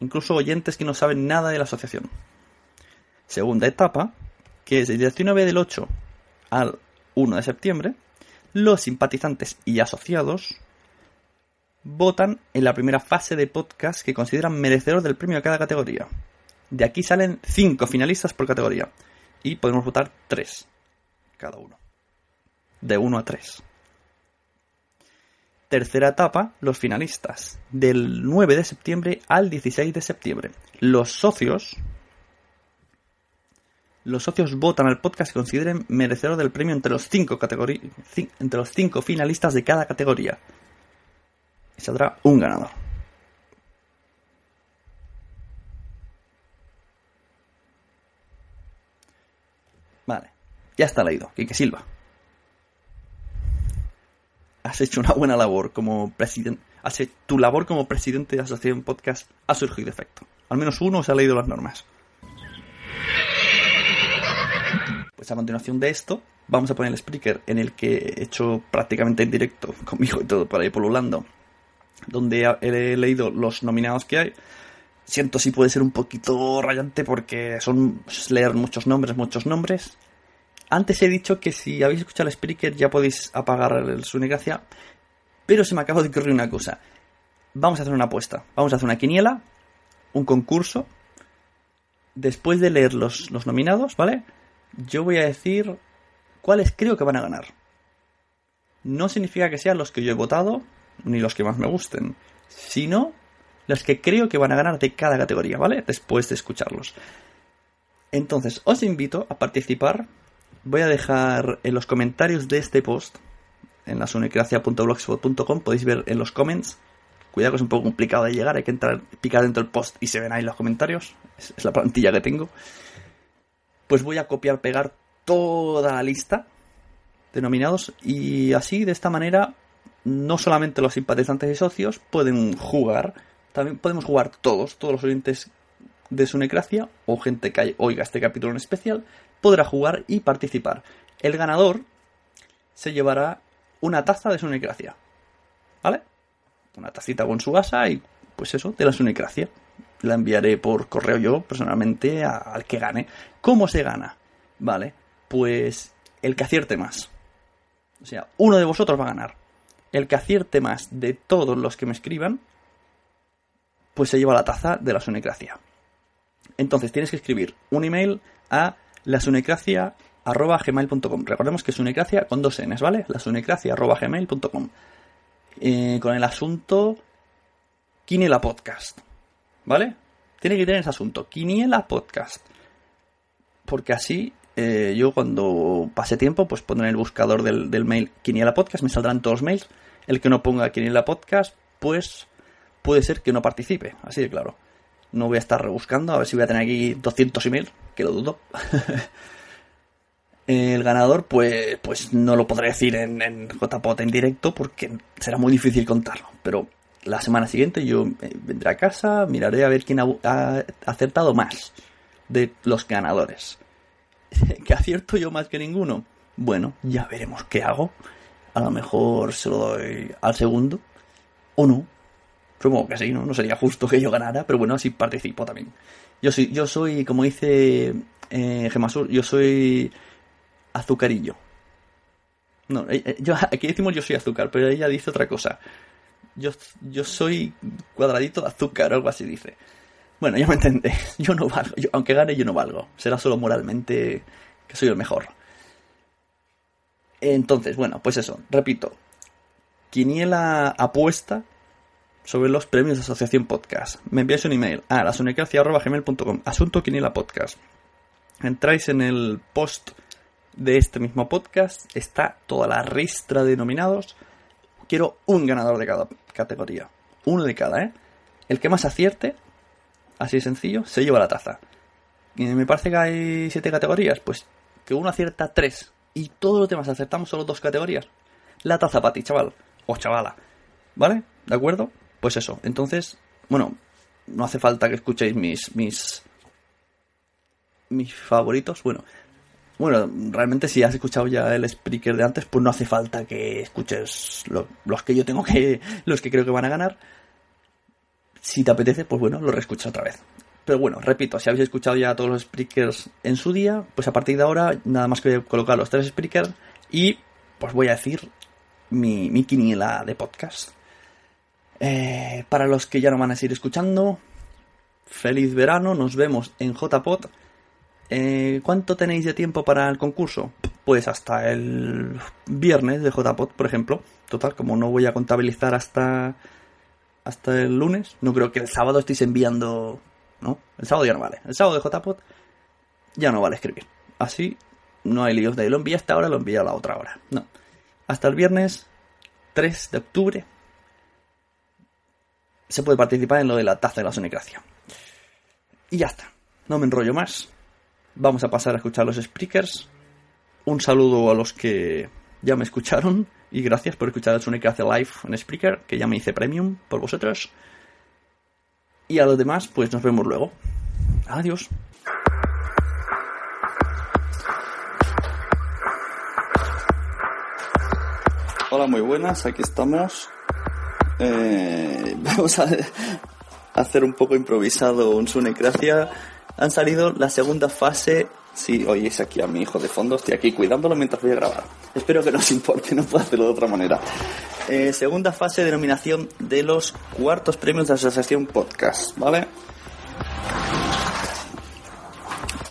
incluso oyentes que no saben nada de la asociación segunda etapa, que es el 19 del 8 al 1 de septiembre, los simpatizantes y asociados votan en la primera fase de podcast que consideran merecedor del premio a cada categoría. De aquí salen 5 finalistas por categoría y podemos votar 3 cada uno. De 1 a 3. Tercera etapa, los finalistas. Del 9 de septiembre al 16 de septiembre. Los socios los socios votan al podcast que consideren merecedor del premio entre los cinco entre los cinco finalistas de cada categoría. Y saldrá un ganador. Vale, ya está leído. Quique Silva. Has hecho una buena labor como presidente. Tu labor como presidente de Asociación Podcast ha surgido efecto. Al menos uno se ha leído las normas. Pues a continuación de esto, vamos a poner el speaker en el que he hecho prácticamente en directo, conmigo y todo, para ir polulando, donde he leído los nominados que hay. Siento si puede ser un poquito rayante porque son leer muchos nombres, muchos nombres. Antes he dicho que si habéis escuchado el speaker ya podéis apagar el Sunegracia, pero se me acaba de ocurrir una cosa. Vamos a hacer una apuesta. Vamos a hacer una quiniela, un concurso. Después de leer los, los nominados, ¿vale? yo voy a decir cuáles creo que van a ganar. No significa que sean los que yo he votado, ni los que más me gusten, sino los que creo que van a ganar de cada categoría, ¿vale? Después de escucharlos. Entonces, os invito a participar. Voy a dejar en los comentarios de este post, en la sonecracia.blogspot.com, podéis ver en los comments, Cuidado que es un poco complicado de llegar, hay que entrar, picar dentro del post y se ven ahí los comentarios. Es, es la plantilla que tengo. Pues voy a copiar, pegar toda la lista de nominados y así, de esta manera, no solamente los simpatizantes y socios pueden jugar, también podemos jugar todos, todos los oyentes de Sunecracia o gente que oiga este capítulo en especial, podrá jugar y participar. El ganador se llevará una taza de Sunecracia. ¿Vale? Una tacita con su gasa y pues eso, de la Sunecracia. La enviaré por correo yo personalmente al que gane. ¿Cómo se gana? Vale, pues el que acierte más. O sea, uno de vosotros va a ganar. El que acierte más de todos los que me escriban, pues se lleva la taza de la Sunecracia. Entonces tienes que escribir un email a lasunecracia.gmail.com. Recordemos que sunecracia con dos Ns, ¿vale? lasunecracia.gmail.com. Eh, con el asunto Quiniela Podcast. ¿Vale? Tiene que tener ese asunto. Quiniela Podcast. Porque así eh, yo cuando pase tiempo, pues pondré en el buscador del, del, mail Quiniela Podcast, me saldrán todos los mails. El que no ponga Quiniela Podcast, pues puede ser que no participe, así de claro. No voy a estar rebuscando, a ver si voy a tener aquí 200 emails, que lo dudo. el ganador, pues, pues no lo podré decir en, en JPOT en directo porque será muy difícil contarlo. Pero la semana siguiente yo eh, vendré a casa, miraré a ver quién ha, acertado más de los ganadores. ¿Que acierto yo más que ninguno? Bueno, ya veremos qué hago. A lo mejor se lo doy al segundo. O no. Supongo que sí, ¿no? No sería justo que yo ganara, pero bueno, así participo también. Yo soy, yo soy como dice eh, Gemasur, yo soy azucarillo. No, eh, eh, yo, aquí decimos yo soy azúcar, pero ella dice otra cosa. Yo, yo soy cuadradito de azúcar, o algo así dice. Bueno, ya me entendéis. Yo no valgo. aunque gane, yo no valgo. Será solo moralmente que soy el mejor. Entonces, bueno, pues eso. Repito. Quiniela apuesta sobre los premios de Asociación Podcast. Me enviáis un email a lasunecracia.gmail.com Asunto Quiniela Podcast. Entráis en el post de este mismo podcast. Está toda la ristra de nominados. Quiero un ganador de cada categoría. Uno de cada, ¿eh? El que más acierte, así de sencillo, se lleva la taza. Me parece que hay siete categorías. Pues que uno acierta tres. Y todos los demás acertamos solo dos categorías. La taza para ti, chaval. O chavala. ¿Vale? ¿De acuerdo? Pues eso. Entonces, bueno, no hace falta que escuchéis mis, mis, mis favoritos. Bueno, bueno, realmente si has escuchado ya el speaker de antes, pues no hace falta que escuches los que yo tengo que, los que creo que van a ganar. Si te apetece, pues bueno, lo reescuchas otra vez. Pero bueno, repito, si habéis escuchado ya todos los speakers en su día, pues a partir de ahora nada más que voy a colocar los tres speakers y pues voy a decir mi, mi quiniela de podcast. Eh, para los que ya no van a seguir escuchando, feliz verano, nos vemos en JPod. Eh, ¿Cuánto tenéis de tiempo para el concurso? Pues hasta el viernes de JPod, por ejemplo. Total, como no voy a contabilizar hasta hasta el lunes, no creo que el sábado estéis enviando. ¿No? El sábado ya no vale. El sábado de JPod ya no vale escribir. Así no hay líos de lo envía hasta ahora, lo envía a la otra hora. No. Hasta el viernes 3 de octubre se puede participar en lo de la taza de la sonicracia. Y ya está. No me enrollo más. Vamos a pasar a escuchar los speakers. Un saludo a los que ya me escucharon. Y gracias por escuchar el Sonicracia Live en Spreaker, que ya me hice premium por vosotros. Y a los demás, pues nos vemos luego. Adiós. Hola, muy buenas, aquí estamos. Eh, vamos a hacer un poco improvisado un Sunecracia. Han salido la segunda fase. Sí, oís aquí a mi hijo de fondo, estoy aquí cuidándolo mientras voy a grabar. Espero que no os importe, no puedo hacerlo de otra manera. Eh, segunda fase de nominación de los cuartos premios de la Asociación Podcast, ¿vale?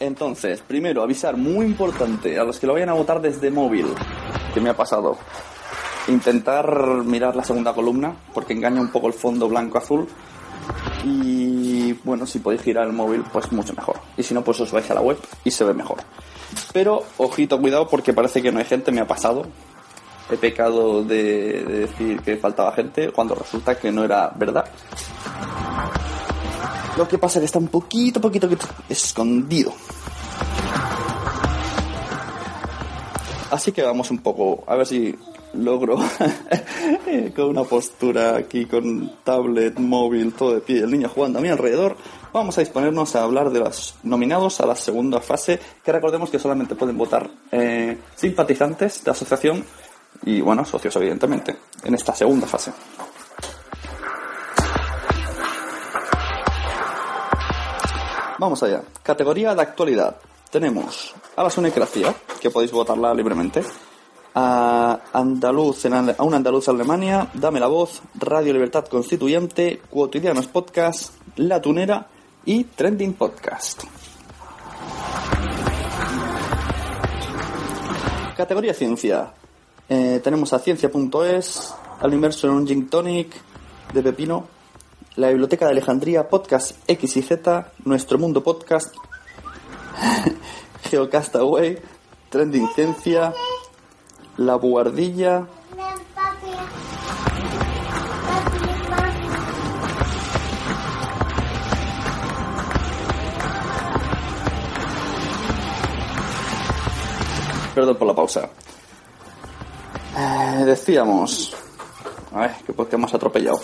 Entonces, primero, avisar, muy importante, a los que lo vayan a votar desde móvil, que me ha pasado. Intentar mirar la segunda columna, porque engaña un poco el fondo blanco-azul. Y bueno, si podéis girar el móvil, pues mucho mejor. Y si no, pues os vais a la web y se ve mejor. Pero, ojito, cuidado, porque parece que no hay gente, me ha pasado. he pecado de, de decir que faltaba gente cuando resulta que no era verdad. Lo que pasa es que está un poquito, poquito, poquito escondido. Así que vamos un poco, a ver si logro con una postura aquí, con tablet, móvil, todo de pie, el niño jugando a mi alrededor. Vamos a disponernos a hablar de los nominados a la segunda fase, que recordemos que solamente pueden votar eh, simpatizantes de asociación y, bueno, socios, evidentemente, en esta segunda fase. Vamos allá. Categoría de actualidad. Tenemos a la Sonecracia, que podéis votarla libremente. A, andaluz a un andaluz Alemania, Dame la Voz, Radio Libertad Constituyente, Cotidianos Podcast, La Tunera y Trending Podcast. Categoría Ciencia. Eh, tenemos a Ciencia.es, al inmerso en un Gin Tonic de Pepino, la Biblioteca de Alejandría, Podcast X y Z, Nuestro Mundo Podcast, Geocastaway, Trending Ciencia, La Buhardilla. Perdón por la pausa. Eh, decíamos. A ver, que podcast más atropellado.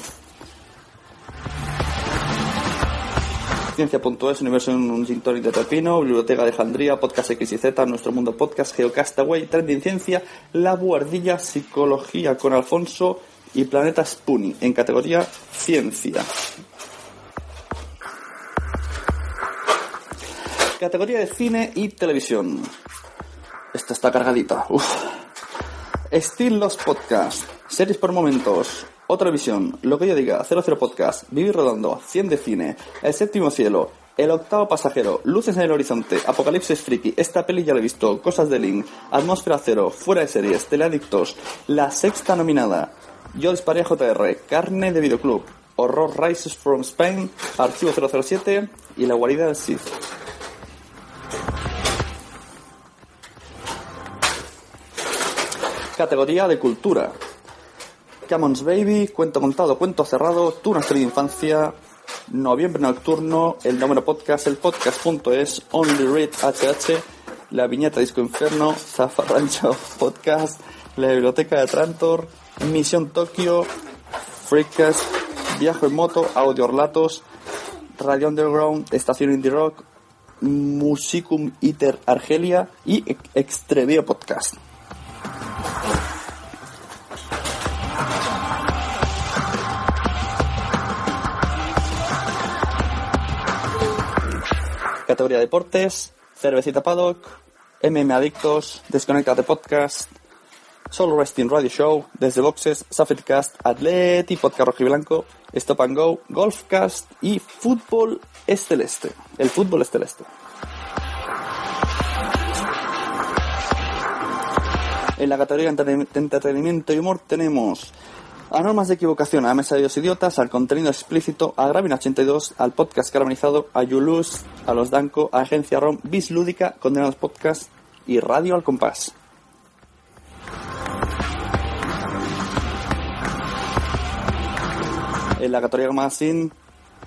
Ciencia.es, Universo en un Gin de Pepino, Biblioteca de Alejandría, Podcast X y Z, Nuestro Mundo Podcast, Geocastaway, Trending Ciencia, La Buhardilla, Psicología con Alfonso y Planeta Spoonie, en categoría Ciencia. Categoría de Cine y Televisión. Esta está cargadita. Uf. Steel Los Podcast, Series por Momentos, otra visión, lo que yo diga, 00 Podcast, Vivir Redondo, 100 de Cine, El Séptimo Cielo, El Octavo Pasajero, Luces en el Horizonte, Apocalipsis Friki, esta peli ya la he visto, Cosas de Link, Atmósfera Cero, Fuera de Series, Teleadictos, La Sexta Nominada, Yo Disparé a JR, Carne de Videoclub, Horror Rises from Spain, Archivo 007 y La Guarida del Sith. Categoría de Cultura. Camons Baby, Cuento Montado, Cuento Cerrado, Tu Nuestra Infancia, Noviembre Nocturno, El Número Podcast, El Podcast.es, Only Read HH, La Viñeta Disco Inferno, Zafarrancho Podcast, La Biblioteca de Trantor, Misión Tokio, Freakcast, Viajo en Moto, Audio Orlatos, Radio Underground, Estación Indie Rock, Musicum Iter Argelia y Extrevio Podcast. Categoría Deportes, Cervecita Paddock, MM Adictos, Desconectate Podcast, Solo Resting Radio Show, Desde Boxes, Cast, Atleti, Podcast Rojo y Blanco, Stop and Go, Golfcast y Fútbol Esteleste. El fútbol es celeste. En la categoría de entretenimiento y humor tenemos a normas de equivocación, a Mesa de los Idiotas, al contenido explícito, a Gravina 82, al podcast caramelizado, a Yulus, a Los Danco, a Agencia ROM, Bis Lúdica, Condenados Podcast y Radio al Compás. En la categoría Magazine,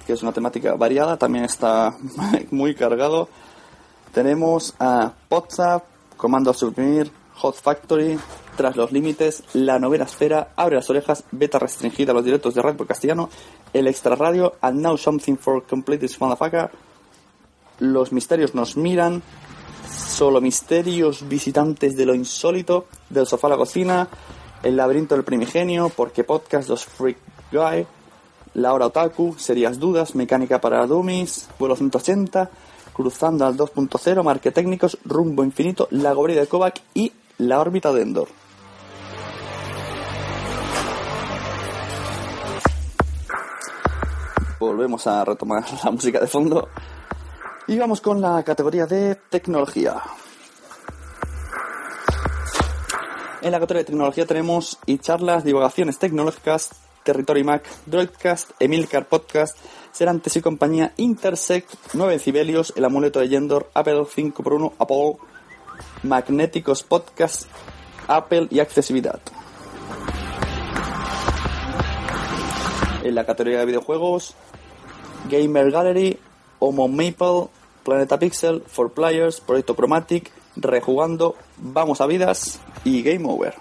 que es una temática variada, también está muy cargado. Tenemos a WhatsApp, Comando a Suprimir, Hot Factory, Tras los Límites, La Novena Esfera, Abre las Orejas, Beta Restringida a los directos de Radio Castellano, El Extra Radio, And Now Something for Complete This Motherfucker, Los Misterios Nos Miran, Solo Misterios Visitantes de lo Insólito, Del Sofá a la Cocina, El Laberinto del Primigenio, Porque Podcast, Los Freak Guy, La Hora Otaku, Serias Dudas, Mecánica para Dummies, Vuelo 180, Cruzando al 2.0, Marque Técnicos, Rumbo Infinito, La Gobrida de Kovac y la órbita de Endor. Volvemos a retomar la música de fondo. Y vamos con la categoría de tecnología. En la categoría de tecnología tenemos y charlas, divagaciones tecnológicas, Territory Mac, Droidcast, Emilcar Podcast, Serantes y compañía, Intersect, 9 Cibelios, El Amuleto de Yendor, Apple 5x1, Apple, Magnéticos Podcast, Apple y Accesibilidad. En la categoría de videojuegos Gamer Gallery, Homo Maple, Planeta Pixel, For Players, Proyecto Chromatic, Rejugando, Vamos a Vidas y Game Over.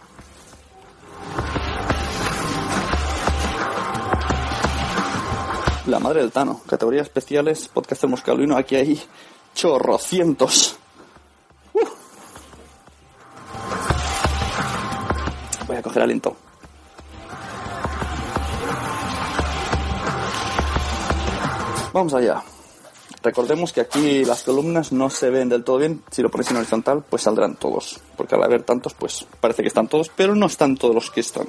La madre del Tano, categorías especiales, podcast moscalino, aquí hay chorrocientos. Uf. Voy a coger aliento. Vamos allá. Recordemos que aquí las columnas no se ven del todo bien. Si lo pones en horizontal, pues saldrán todos. Porque al haber tantos, pues parece que están todos, pero no están todos los que están.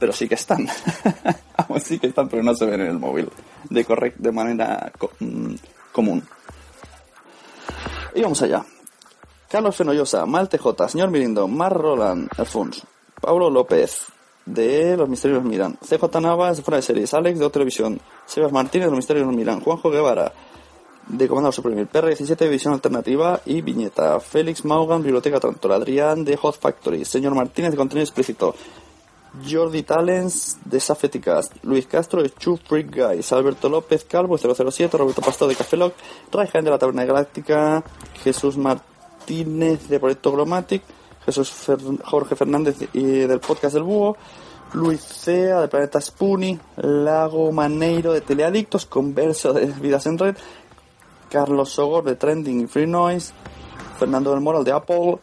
Pero sí que están. Sí que están, pero no se ven en el móvil. De, correct, de manera mm, común. Y vamos allá. Carlos Fenollosa, Mal TJ, Señor Mirindo, Mar Roland, Alfonso, Pablo López, de Los Misterios nos Miran, CJ Navas, de Fuera de Series, Alex, de O Televisión, Sebas Martínez, de Los Misterios nos Miran, Juanjo Guevara, de Comando Suprimir, PR17, Visión Alternativa y Viñeta, Félix Maugan, Biblioteca Trantor, Adrián, de Hot Factory, Señor Martínez, de Contenido Explícito, Jordi Talens de Safeticast, Luis Castro de Two Freak Guys, Alberto López Calvo 007, Roberto Pastor de Ray Jaén de la Taberna Galáctica, Jesús Martínez de Proyecto Glomatic, Jesús Jorge Fernández y del Podcast del Búho, Luis Cea de Planeta Spoonie, Lago Maneiro de Teleadictos, Converso de Vidas en Red, Carlos Sogor de Trending y Free Noise, Fernando del Moral de Apple,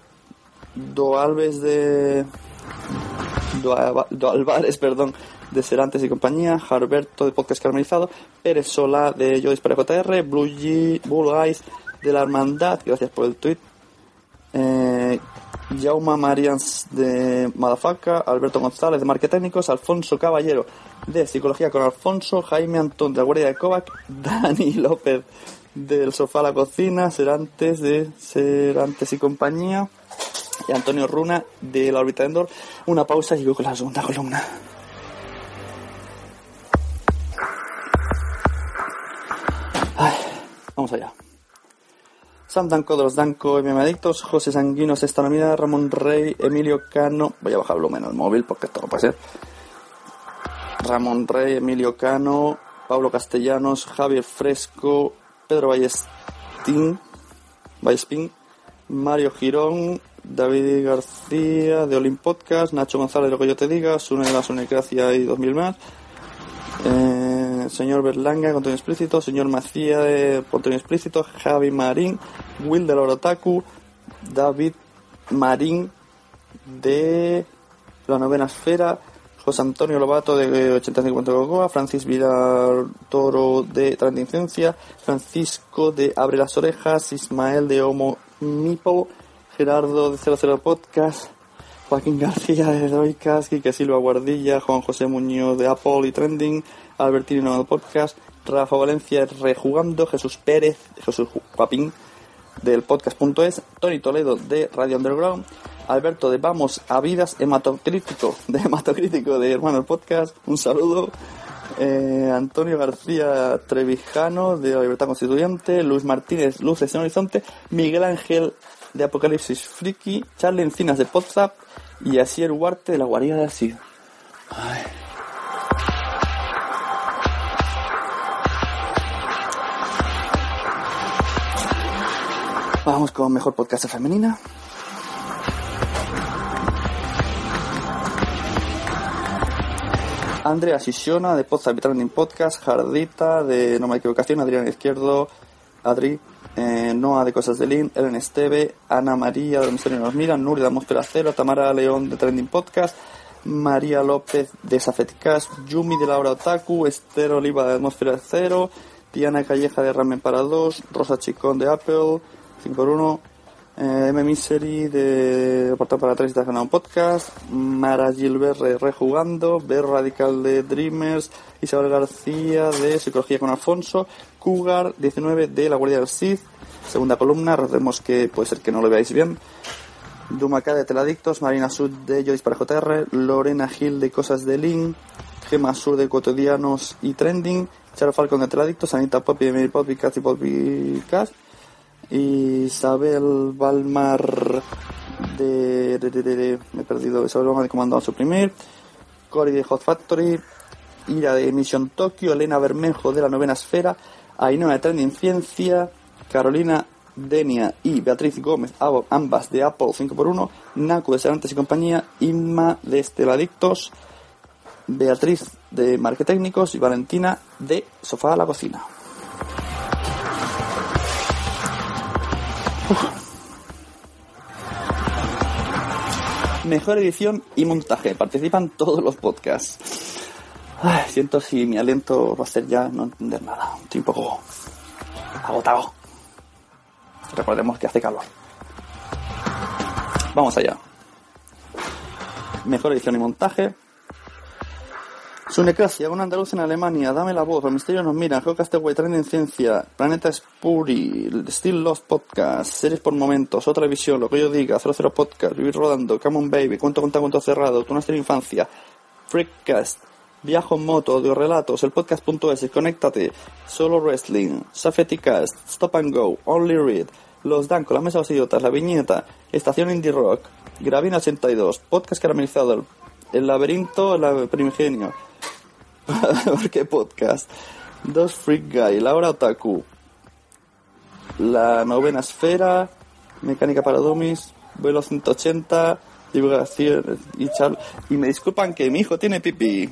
Do Alves de Do, Álvarez, perdón, de Serantes y compañía, Harberto de Podcast Caramelizado, Pérez Sola de Yo Dispara JR, Blue, G, Eyes de la Hermandad, gracias por el tweet, eh, Jauma Marians de Madafaka, Alberto González de Marquetécnicos, Alfonso Caballero de Psicología con Alfonso, Jaime Antón de la Guardia de Kovac, Dani López del Sofá a la Cocina, Serantes de Serantes y compañía, y Antonio Runa de la órbita de Endor. Una pausa y sigo con la segunda columna. Vamos allá. Sam Danco de los Danco, MM Adictos, José Sanguinos, Esta Navidad, Ramón Rey, Emilio Cano. Voy a bajar el volumen al móvil porque esto no puede ser. Ramón Rey, Emilio Cano, Pablo Castellanos, Javier Fresco, Pedro Ballestín, Ballespín, Mario Girón, David García de Olim Podcast, Nacho González, lo que yo te diga, Sune de la Sunecracia y 2000 más, eh, señor Berlanga, contenido explícito, señor Macía de contenido explícito, Javi Marín, Will de la Orotaku, David Marín de la novena esfera, José Antonio Lobato de 8050 Cocoa, Francis Vidal Toro de Transcendencia, Francisco de Abre las Orejas, Ismael de Homo Mipo, Gerardo de 00 Podcast, Joaquín García de Doicas, Quique Silva Guardilla, Juan José Muñoz de Apple y Trending, Albertino de Podcast, Rafa Valencia Rejugando, Jesús Pérez, Jesús Papín del podcast.es, Tony Toledo de Radio Underground, Alberto de Vamos a Vidas, Hematocrítico de Hematocrítico de Hermanos Podcast, un saludo. Eh, Antonio García Trevijano de La Libertad Constituyente, Luis Martínez Luces en Horizonte, Miguel Ángel de Apocalipsis Friki, Charlie Encinas de Podzap. Y Asier Huarte de la Guarida de Asir. Ay. Vamos con mejor podcast femenina. Andrea Sisiona de Podzap y Trending Podcast, Jardita de No Me Equivocación, Adrián Izquierdo, Adri, eh, Noa de Cosas de Lin, Ellen Esteve, Ana María de Misterio nos miran, Nuria de Atmósfera Cero, Tamara León de Trending Podcast, María López de Safeticast, Yumi de Laura Otaku, Esther Oliva de Atmósfera Cero, Diana Calleja de Ramen para dos, Rosa Chicón de Apple, 5x1, eh, M. Misery de Portal para 3 de Ganado Podcast, Mara Gilbert de Rejugando, Ver Radical de Dreamers, Isabel García de Psicología con Alfonso, Cougar 19 de La Guardia del Sith, segunda columna, recordemos que puede ser que no lo veáis bien, Dumacá de Teladictos, Marina Sud de Yo Dispara JR, Lorena Gil de Cosas de Link, Gema Sur de Cotidianos y Trending, Charo Falcon de Teladictos, Anita Poppy de Mary Poppy, Cast y Poppy Cast, Isabel Balmar de, de, de, me he perdido Isabel Balmar de Comando a Suprimir Cory de Hot Factory Ira de Mission Tokio, Elena Bermejo de la Novena Esfera, Ainhoa de Trending Ciencia, Carolina Denia y Beatriz Gómez, ambas de Apple 5x1, Naku de Serantes y compañía, Inma de Esteladictos, Beatriz de Marquetécnicos y Valentina de Sofá a la Cocina. Mejor edición y montaje. Participan todos los podcasts. siento si mi aliento va a ser ya no entender nada. Estoy un poco agotado. Recordemos que hace calor. Vamos allá. Mejor edición y montaje. Sunecracia, un andaluz en Alemania, dame la voz, los misterios nos miran, Geocastaway, en Ciencia, Planeta Spuri, Still Lost Podcast, Series por Momentos, Otra Visión, Lo que yo diga, 00 Podcast, Vivir Rodando, Come on Baby, Cuento con Cuento Cerrado, Tu Nuestra Infancia, Freakcast, Viajo en Moto, Audio Relatos, el podcast.es, Conéctate, Solo Wrestling, Safety Cast, Stop and Go, Only Read, Los Dan con la Mesa de los Idiotas, La Viñeta, Estación Indie Rock, Gravina 82, Podcast Caramelizado, El Laberinto, El Primigenio, qué Podcast, Dos Freak Guy, Laura Otaku, La Novena Esfera, Mecánica para Dummies, Vuelo 180, Divulgación y chal. Y me disculpan que mi hijo tiene pipí.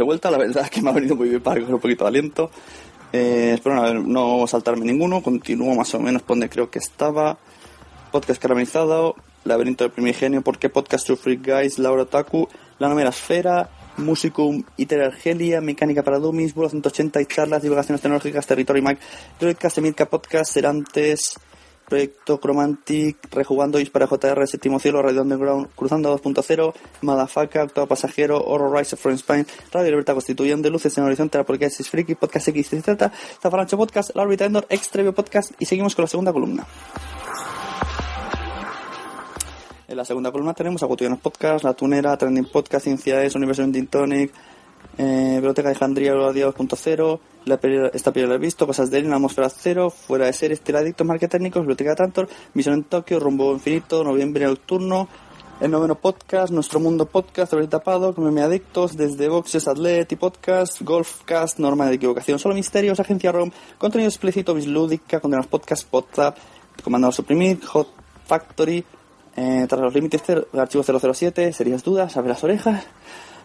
De vuelta. La verdad es que me ha venido muy bien para coger un poquito de aliento. Eh, espero no, saltarme ninguno. Continúo más o menos donde creo que estaba. Podcast caramelizado, Laberinto del Primigenio, ¿Por qué Podcast to Free Guys? Laura Taku, La Númera Esfera, Musicum, Iter Argelia, Mecánica para Dummies, Vuelo 180 y charlas, divulgaciones tecnológicas, Territory Mac, Podcast, Emilka Podcast, Serantes, Proyecto Chromantic, Rejugando para JR, Séptimo Cielo, Radio Underground, Cruzando 2.0, Madafaka, Octavo Pasajero, Horror Rise of Friends Spine, Radio Libertad Constituyente, Luces en Horizonte, La Porque es Friki, Podcast X, etc. Zafarancho Podcast, La Orbita Endor, Extrevio Podcast y seguimos con la segunda columna. En la segunda columna tenemos a Cotidianos Podcast, La Tunera, Trending Podcast, Ciencia es, Universo Ending Tonic, eh, Biblioteca de Alejandría, 2.0, la esta película he visto, Cosas de él, Atmósfera Cero, Fuera de Series, Teladictos, Técnicos, Biblioteca Tantor, Misión en Tokio, Rumbo Infinito, Noviembre Nocturno, El Noveno Podcast, Nuestro Mundo Podcast, Sobre Tapado, Meme Adictos, Desde Boxes, Atleti Podcast, Golfcast, Norma de Equivocación, Solo Misterios, Agencia ROM, Contenido Explícito, Bislúdica, Condenados Podcast, WhatsApp, Comandado Suprimir, Hot Factory, eh, Tras los Límites, Archivo 007, Series Dudas, Abre las Orejas,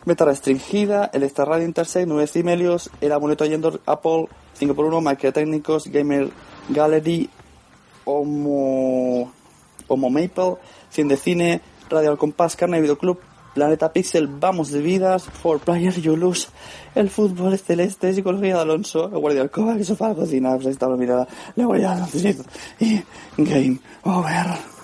Beta restringida, el Extra Radio Intersect, 9 cimelios, el amuleto Yendor Apple 5x1, Técnicos, Gamer Gallery, Homo, Homo Maple, 100 de Cine, Radio Al Compás, Carne Videoclub, Planeta Pixel, Vamos de Vidas, For Players You Lose, El Fútbol Celeste, Psicología de Alonso, El Guardia Alcoba, que Sofá de Cocina, pues ahí está la mirada, La Guardia y Game Over.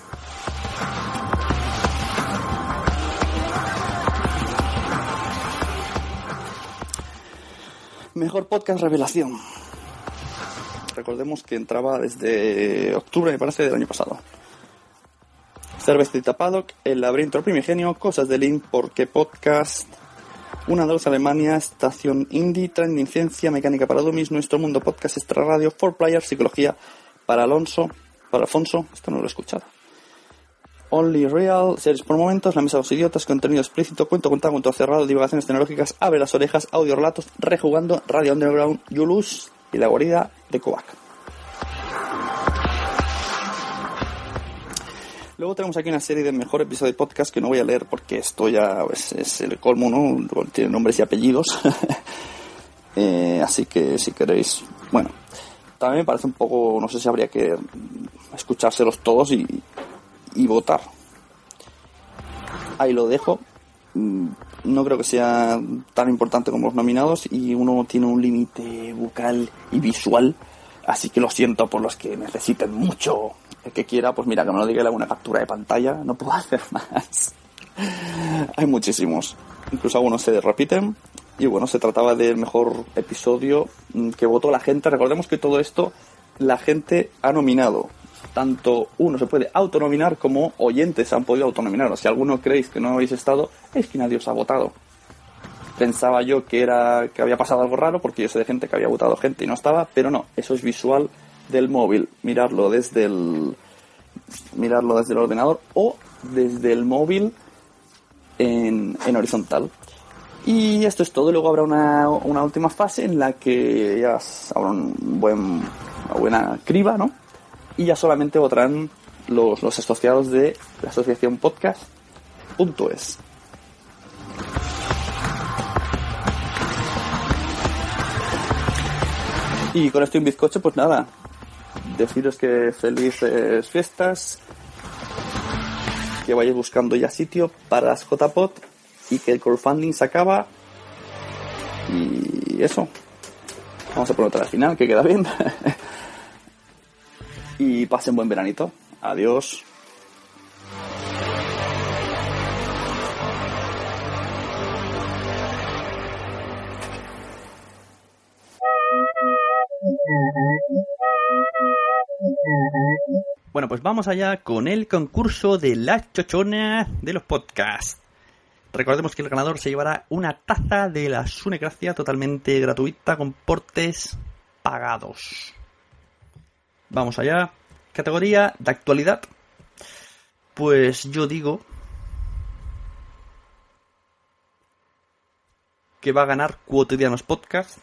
Mejor podcast revelación. Recordemos que entraba desde octubre, me parece, del año pasado. Cervecita Paddock, El laberinto primigenio, Cosas de Link, Porque Podcast, Una Dos Alemania, Estación Indie, Trending Ciencia, Mecánica para Dummies, Nuestro Mundo Podcast, Extra Radio, Four Players, Psicología para Alonso, para Alfonso, esto no lo he escuchado. Only Real, series por momentos, La Mesa de los Idiotas, contenido explícito, cuento con cuento cerrado, divagaciones tecnológicas, abre las orejas, audio relatos, rejugando, Radio Underground, Yulus y la guarida de Kovac. Luego tenemos aquí una serie de mejor episodio de podcast que no voy a leer porque esto ya pues, es el colmo, ¿no? Tiene nombres y apellidos. Eh, así que si queréis, bueno, también me parece un poco, no sé si habría que escuchárselos todos y, y votar. Ahí lo dejo. Mm, no creo que sea tan importante como los nominados y uno tiene un límite bucal y visual, así que lo siento por los que necesiten mucho. El que quiera, pues mira, que me lo diga alguna captura de pantalla, no puedo hacer más. Hay muchísimos. Incluso algunos se repiten. Y bueno, se trataba del mejor episodio que votó la gente. Recordemos que todo esto la gente ha nominado. Tanto uno se puede autonominar como oyentes han podido autonominar. Si alguno creéis que no habéis estado, es que nadie os ha votado. Pensaba yo que era que había pasado algo raro porque yo sé de gente que había votado gente y no estaba, pero no, eso es visual del móvil. Mirarlo desde el mirarlo desde el ordenador o desde el móvil en, en horizontal. Y esto es todo. Luego habrá una, una última fase en la que ya habrá un buen, una buena criba, ¿no? Y ya solamente votarán los, los asociados de la asociación podcast.es. Y con esto y un bizcocho, pues nada. Deciros que felices fiestas. Que vayáis buscando ya sitio para las JPod y que el crowdfunding se acaba. Y eso. Vamos a poner otra final, que queda bien. y pasen buen veranito. Adiós. Bueno, pues vamos allá con el concurso de la chochona de los podcasts. Recordemos que el ganador se llevará una taza de la Sunecracia totalmente gratuita con portes pagados. Vamos allá. Categoría de actualidad. Pues yo digo que va a ganar Cuotidianos Podcast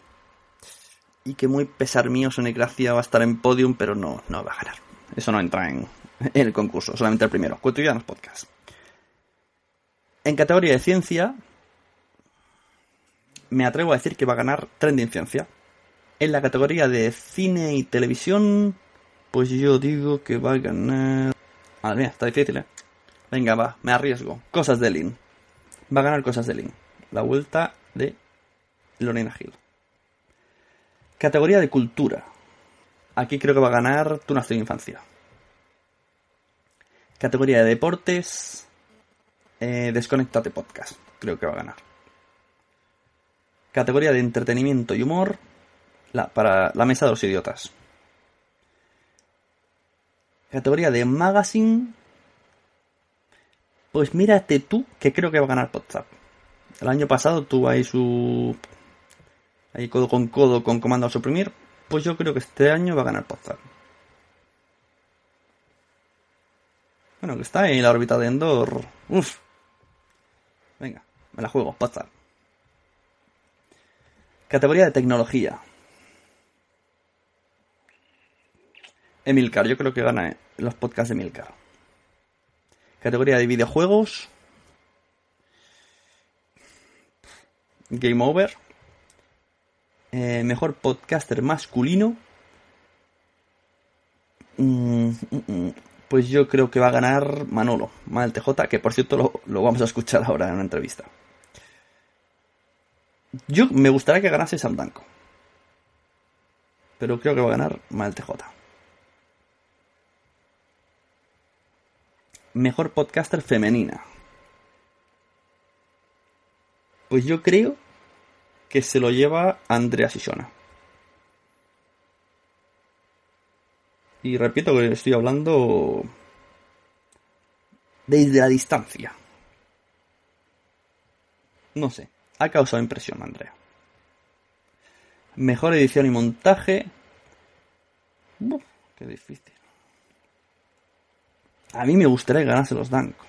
y que muy pesar mío Sunecracia va a estar en podium, pero no, no va a ganar. Eso no entra en, en el concurso, solamente el primero. Cuotidianos Podcast. En categoría de ciencia, me atrevo a decir que va a ganar Trending Ciencia. En la categoría de cine y televisión, pues yo digo que va a ganar... Madre mía, está difícil, ¿eh? Venga, va, me arriesgo. Cosas de Lin. Va a ganar Cosas de Lin. La vuelta de Lorena Gil. Categoría de cultura. Aquí creo que va a ganar Tu nació de infancia. Categoría de deportes. Eh, Desconectate Podcast. Creo que va a ganar. Categoría de entretenimiento y humor. Para la mesa de los idiotas. Categoría de magazine. Pues mírate tú que creo que va a ganar WhatsApp. El año pasado tuvo ahí su. Ahí codo con codo con comando a suprimir. Pues yo creo que este año va a ganar WhatsApp. Bueno, que está en la órbita de Endor. Uf. Venga, me la juego, WhatsApp. Categoría de tecnología. Emilcar, yo creo que gana los podcasts de Emilcar. Categoría de videojuegos. Game Over. Eh, mejor podcaster masculino. Mm, mm, mm. Pues yo creo que va a ganar Manolo, Mal TJ, que por cierto lo, vamos a escuchar ahora en una entrevista. Yo me gustaría que ganase Sam Danko. Pero creo que va a ganar Mal TJ. Mejor podcaster femenina. Pues yo creo que se lo lleva Andrea Sisona. Y repito que estoy hablando desde la distancia. No sé, ha causado impresión, Andrea. Mejor edición y montaje. Qué difícil. A mí me gustaría que ganase los Danko.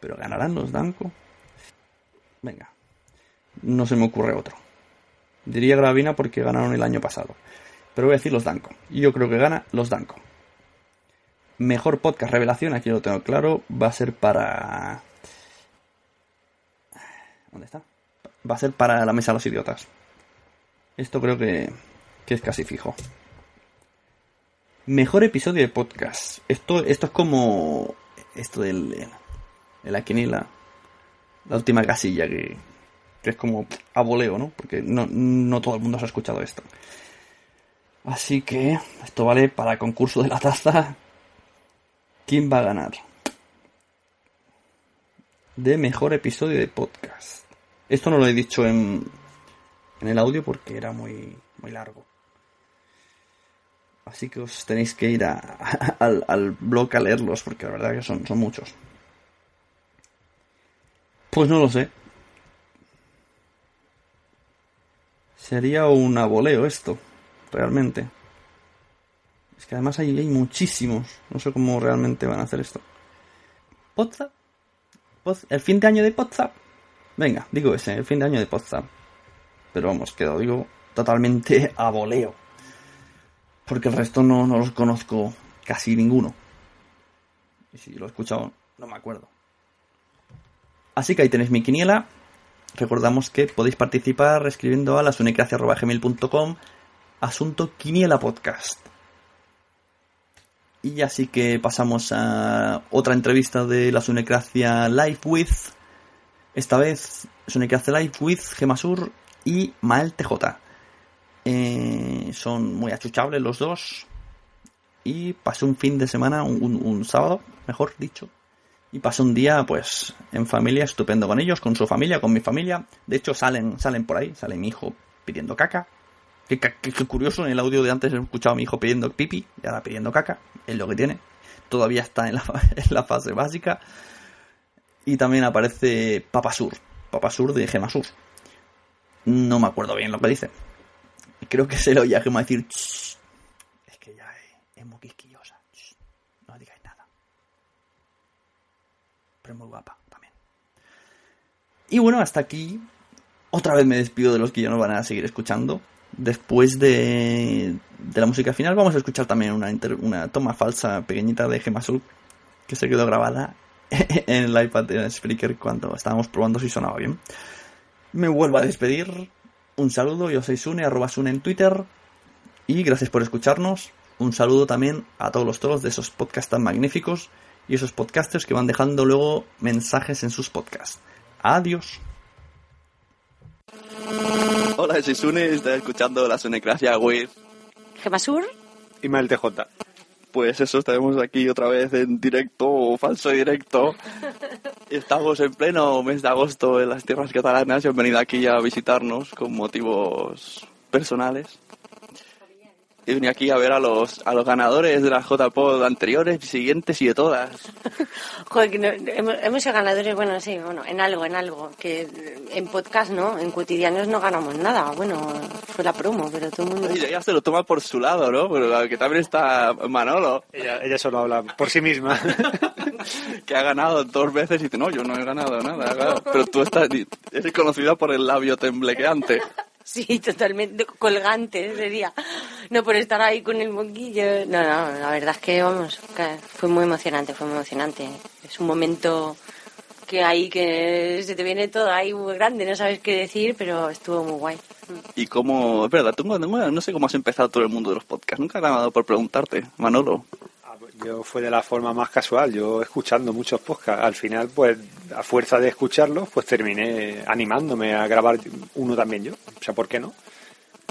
Pero ¿ganarán los Danko? Venga. No se me ocurre otro. Diría Gravina porque ganaron el año pasado. Pero voy a decir los Danko. Y yo creo que gana los Danko. Mejor podcast revelación, aquí lo tengo claro, va a ser para... ¿Dónde está? Va a ser para la mesa de los idiotas. Esto creo que, que es casi fijo. Mejor episodio de podcast. Esto, esto es como esto del, de la. La última casilla que, que es como a voleo, ¿no? Porque no, no todo el mundo se ha escuchado esto. Así que esto vale para el concurso de la taza. ¿Quién va a ganar? De mejor episodio de podcast. Esto no lo he dicho en, en el audio porque era muy, muy largo. Así que os tenéis que ir a, al, blog a leerlos porque la verdad que son, muchos. Pues no lo sé. Sería un aboleo esto, realmente. Es que además hay, hay muchísimos. No sé cómo realmente van a hacer esto. ¿Podzap? ¿El fin de año de Podzap? Venga, digo ese, el fin de año de Podzap. Pero vamos, quedo, digo, totalmente a voleo. Porque el resto no, no los conozco casi ninguno. Y si lo he escuchado, no me acuerdo. Así que ahí tenéis mi quiniela. Recordamos que podéis participar escribiendo a lasunecracia.gmail.com asunto quiniela podcast. Y así que pasamos a otra entrevista de la Sunecracia Live with. Esta vez Sunecracia Live with Gemasur y Mael TJ. Eh, son muy achuchables los dos. Y pasé un fin de semana, un, sábado, mejor dicho. Y pasé un día, pues, en familia, estupendo con ellos, con su familia, con mi familia. De hecho, salen, salen por ahí, sale mi hijo pidiendo caca. Que, curioso, en el audio de antes he escuchado a mi hijo pidiendo pipi y ahora pidiendo caca. Es lo que tiene. Todavía está en la, en la fase básica. Y también aparece Papasur. Papasur de Gemasur. No me acuerdo bien lo que dice. Creo que se lo oye a Gema decir, es que ya es, muy quisquillosa. no digáis nada. Pero es muy guapa también. Y bueno, hasta aquí. Otra vez me despido de los que ya nos van a seguir escuchando. Después de, de la música final vamos a escuchar también una, toma falsa pequeñita de Gema Sur que se quedó grabada en el iPad de Spreaker cuando estábamos probando si sonaba bien. Me vuelvo a despedir un saludo, yo soy Sune, arroba Sune en Twitter. Y gracias por escucharnos. Un saludo también a todos los todos de esos podcasts tan magníficos y esos podcasters que van dejando luego mensajes en sus podcasts. Adiós. Hola, soy Sune, estoy escuchando la Sunecracia with Gemasur y Mael TJ pues eso, estaremos aquí otra vez en directo o falso directo. Estamos en pleno mes de agosto en las tierras catalanas y han venido aquí a visitarnos con motivos personales y venía aquí a ver a los, a los ganadores de las JPod anteriores, siguientes y de todas. Joder, que hemos, hemos, sido ganadores, bueno, sí, bueno, en algo, en algo. Que en podcast no, en cotidianos no ganamos nada. Bueno, fue la promo, pero todo el mundo. Y ella se lo toma por su lado, ¿no? Pero que también está Manolo. Ella, ella solo habla por sí misma. que ha ganado dos veces y dice, no, yo no he ganado nada, claro. Pero tú estás, eres conocida por el labio temblequeante. Sí, totalmente colgante sería. No por estar ahí con el moquillo. No, no, la verdad es que, vamos, fue muy emocionante, fue muy emocionante. Es un momento que ahí que se te viene todo ahí muy grande, no sabes qué decir, pero estuvo muy guay. Y cómo, es verdad, tú, no sé cómo has empezado todo el mundo de los podcasts. Nunca he ganado por preguntarte, Manolo. Yo fue de la forma más casual, yo escuchando muchos podcasts. Al final, pues, a fuerza de escucharlos, pues terminé animándome a grabar uno también yo. O sea, ¿por qué no?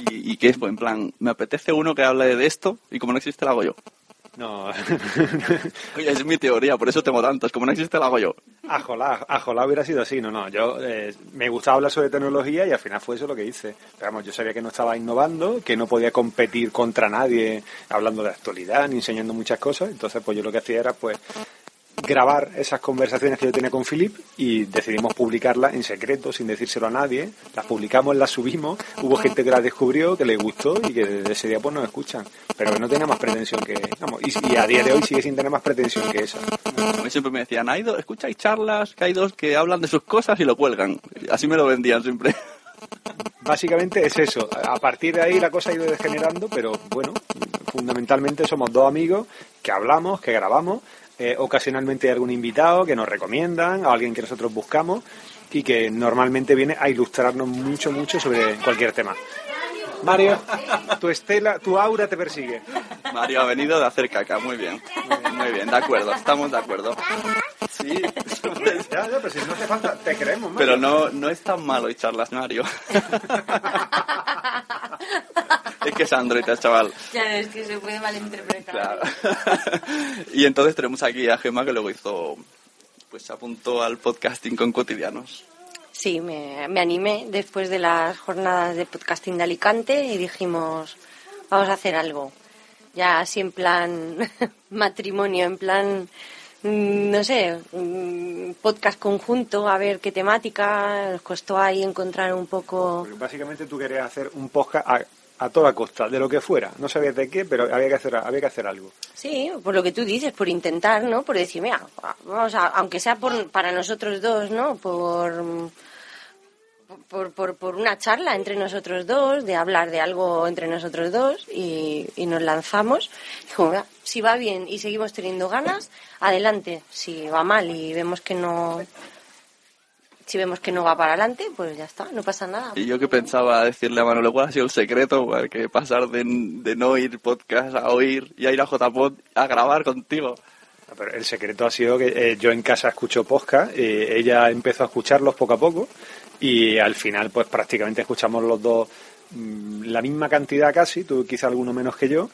¿Y, qué es? Pues en plan, me apetece uno que hable de esto y como no existe, lo hago yo. No. Oye, es mi teoría, por eso tengo tantos. Como no existe, lo hago yo. Ajolá, ajolá hubiera sido así. No, no. Yo eh, me gustaba hablar sobre tecnología y al final fue eso lo que hice. Pero vamos, yo sabía que no estaba innovando, que no podía competir contra nadie hablando de actualidad ni enseñando muchas cosas. Entonces, pues yo lo que hacía era, pues, grabar esas conversaciones que yo tenía con Philip y decidimos publicarlas en secreto, sin decírselo a nadie. Las publicamos, las subimos. Hubo gente que las descubrió, que les gustó y que desde ese día pues nos escuchan. Pero que no tenía más pretensión que. Vamos, y, a día de hoy sigue sin tener más pretensión que esa. siempre me decían, hay dos, escucháis charlas, que hay dos que hablan de sus cosas y lo cuelgan. Así me lo vendían siempre. Básicamente es eso. A partir de ahí la cosa ha ido degenerando, pero bueno, fundamentalmente somos dos amigos que hablamos, que grabamos, eh, ocasionalmente algún invitado que nos recomiendan, a alguien que nosotros buscamos y que normalmente viene a ilustrarnos mucho, mucho sobre cualquier tema. Mario, tu estela, tu aura te persigue. Mario ha venido de hacer caca, muy bien. Muy bien, de acuerdo, estamos de acuerdo. Sí, ya, ya, pero si no hace falta, te creemos, Mario. pero no, no es tan malo charlas, Mario. es que es Android, el chaval. Claro, es que se puede malinterpretar. Claro. y entonces tenemos aquí a Gemma que luego hizo, pues se apuntó al podcasting con cotidianos. Sí, me, me animé después de las jornadas de podcasting de Alicante y dijimos, vamos a hacer algo. Ya así en plan matrimonio, en plan, mm, no sé, mm, podcast conjunto, a ver qué temática. Nos costó ahí encontrar un poco... Porque básicamente tú querías hacer un podcast a, a toda costa, de lo que fuera. No sabías de qué, pero había que hacer, había que hacer algo. Sí, por lo que tú dices, por intentar, ¿no? Por decir, mira, vamos a, aunque sea por, para nosotros dos, ¿no? Por, por, por, por una charla entre nosotros dos, de hablar de algo entre nosotros dos y, y nos lanzamos. Dijo, "Mira, si va bien y seguimos teniendo ganas, adelante. Si va mal y vemos que no, si vemos que no va para adelante, pues ya está, no pasa nada. Y yo que pensaba decirle a Manolo cuál ha sido el secreto, porque pasar de, de no oír podcast a oír y a ir a JPod a grabar contigo. No, Pero el secreto ha sido que eh, yo en casa escucho podcast, eh, ella empezó a escucharlos poco a poco y al final pues prácticamente escuchamos los dos mm, la misma cantidad casi, tú quizá alguno menos que yo.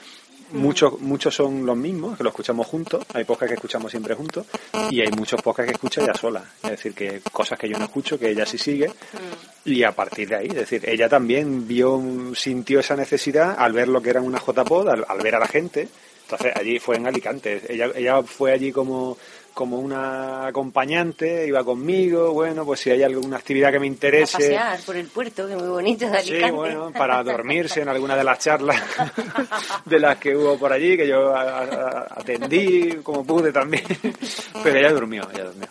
Muchos, muchos son los mismos, que lo escuchamos juntos, hay podcasts que escuchamos siempre juntos y hay muchos podcasts que escucha ella sola, es decir, que cosas que yo no escucho, que ella sí sigue. Y a partir de ahí, es decir, ella también vio, sintió esa necesidad al ver lo que era una JPod, al, al ver a la gente, entonces allí fue en Alicante, ella, ella fue allí como, como una acompañante, iba conmigo, bueno, pues si hay alguna actividad que me A interese, pasear por el puerto, que es muy bonito de Alicante. Sí, bueno, para dormirse en alguna de las charlas de las que hubo por allí, que yo a- a- atendí como pude también. Pero ella durmió, ella durmió.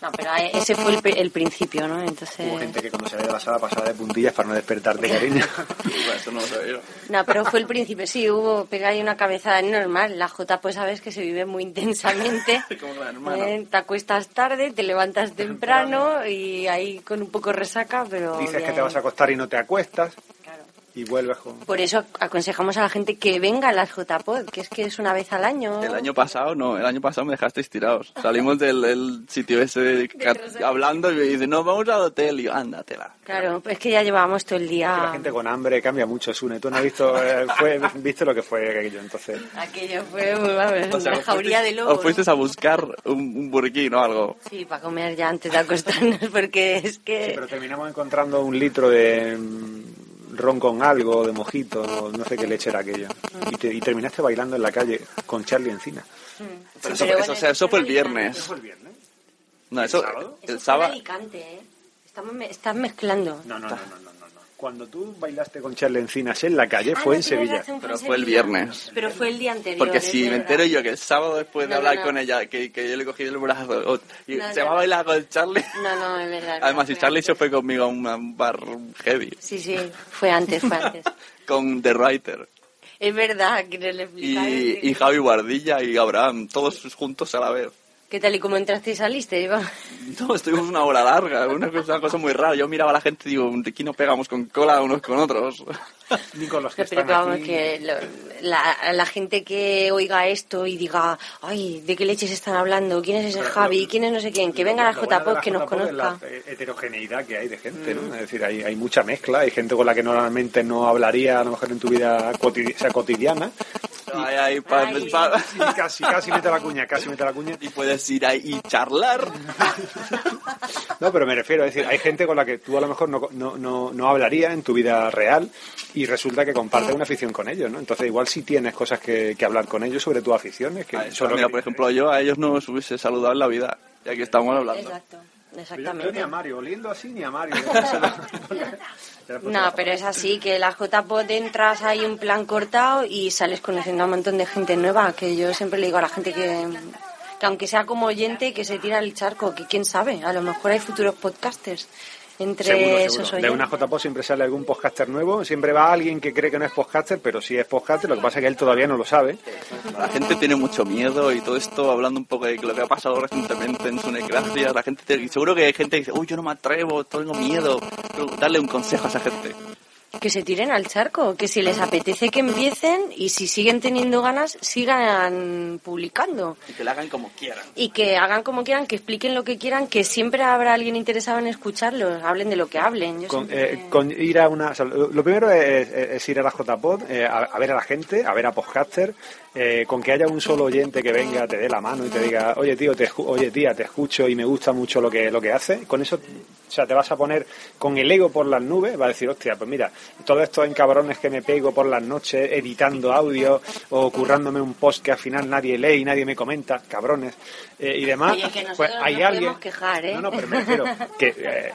No, pero ese fue el, el principio, ¿no? Entonces... Hubo gente que cuando se de la sala pasaba de puntillas para no despertarte, cariño. Eso no lo sabía. No, pero fue el principio, sí, hubo, pega ahí una cabezada normal. La J, pues sabes que se vive muy intensamente. Como la hermana. Eh, te acuestas tarde, te levantas temprano y ahí con un poco resaca, pero... Dices que te vas a acostar y no te acuestas. Y vuelves con... Por eso aconsejamos a la gente que venga a las JPod, que es que es una vez al año. El año pasado, no, el año pasado me dejasteis tirados. Salimos del del sitio ese de hablando y me dice, no, vamos al hotel. Y yo, ándatela. Claro, es que ya llevábamos todo el La día... gente con hambre cambia mucho, Sune. Tú no has visto, eh, fue, viste lo que fue aquello, entonces... Aquello fue vamos, O sea, una jauría de lobos. Os fuisteis a buscar un, un burquín o algo. Sí, para comer ya antes de acostarnos, porque es que... Sí, pero terminamos encontrando un litro de ron con algo, de mojito, no, no sé qué leche era aquello. Y, te- y terminaste bailando en la calle con Charlie encina. Pero eso, eso, o sea, eso fue el viernes. No, eso, el Eso sábado. Alicante, ¿eh? Estamos me- estás mezclando. No, no, no, no, no. Cuando tú bailaste con Charlie Encinas en la calle Ah, fue no, en Sevilla. razón, Pero fue el viernes. Pero fue el día anterior. Porque si me entero yo que el sábado después de No, no, hablar no. con ella, que, que yo le cogí el brazo o- y No, se no. va a bailar con Charlie. No, no, es verdad. Además, si Charlie antes. se fue conmigo a un, bar heavy, Sí, sí, fue antes, fue antes. con The Writer es verdad, que le explicar. y, y Javi Guardilla y Abraham, todos juntos a la vez. ¿Qué tal y como entraste y saliste? Iba? No, estuvimos una hora larga, una cosa, una cosa muy rara. Yo miraba a la gente y digo, de aquí no pegamos con cola unos con otros. Ni con los que Pero están que vamos, aquí. que lo- la, la gente que oiga esto y diga, ay, ¿de qué leches están hablando? ¿Quién es ese Pero Javi? lo- ¿Quién es no sé quién? Que venga a la Lo bueno que nos JPod es conozca. La heterogeneidad que hay de gente, ¿no? Es decir, hay, hay mucha mezcla, hay gente con la que normalmente no hablaría a lo mejor en tu vida o sea, cotidiana. Ay, ay, pa- Ay. pa- Sí, casi, casi mete la cuña, casi mete la cuña. y puedes ir ahí y charlar. No, pero me refiero, es decir, hay gente con la que tú a lo mejor no, no, no, no hablarías en tu vida real y resulta que compartes una afición con ellos, ¿no? Entonces igual sí tienes cosas que, que hablar con ellos sobre tus aficiones. Que lo mira, que- por ejemplo, yo a ellos no os hubiese saludado en la vida, ya que estamos hablando. Exacto, Yo, yo exactamente. ni a Mario, oliendo así ni a Mario. No, pero es así, que la JPod entras hay un plan cortado y sales conociendo a un montón de gente nueva, que yo siempre le digo a la gente que, que aunque sea como oyente, que se tira el charco, que quién sabe, a lo mejor hay futuros podcasters. entre Seguro, seguro. esos De oyentes. una JPO siempre sale algún podcaster nuevo, siempre va alguien que cree que no es podcaster, pero sí es podcaster, lo que pasa es que él todavía no lo sabe. La gente tiene mucho miedo y todo esto, hablando un poco de lo que ha pasado recientemente en Sunecracia, la gente, te- seguro que hay gente que dice, uy, yo no me atrevo, tengo miedo. Pero darle un consejo a esa gente. Que se tiren al charco, que si les apetece que empiecen y si siguen teniendo ganas, sigan publicando. Y que la hagan como quieran. Y que hagan como quieran, que expliquen lo que quieran, que siempre habrá alguien interesado en escucharlos, hablen de lo que hablen. Yo Con, siempre- eh, con ir a una. o sea, lo lo primero es ir a la JPod, eh, a, a ver a la gente, a ver a podcaster, eh, con que haya un solo oyente que venga, te dé la mano y te diga, oye tío, te, oye tía, te escucho y me gusta mucho lo que, lo que hace. Con eso, o sea, te vas a poner con el ego por las nubes, va a decir, hostia, pues mira, todos estos encabrones que me pego por las noches editando audio o currándome un post que al final nadie lee y nadie me comenta, cabrones, eh, y demás, Oye, que nosotros pues hay alguien quejar, ¿eh? No, no, pero me refiero que eh,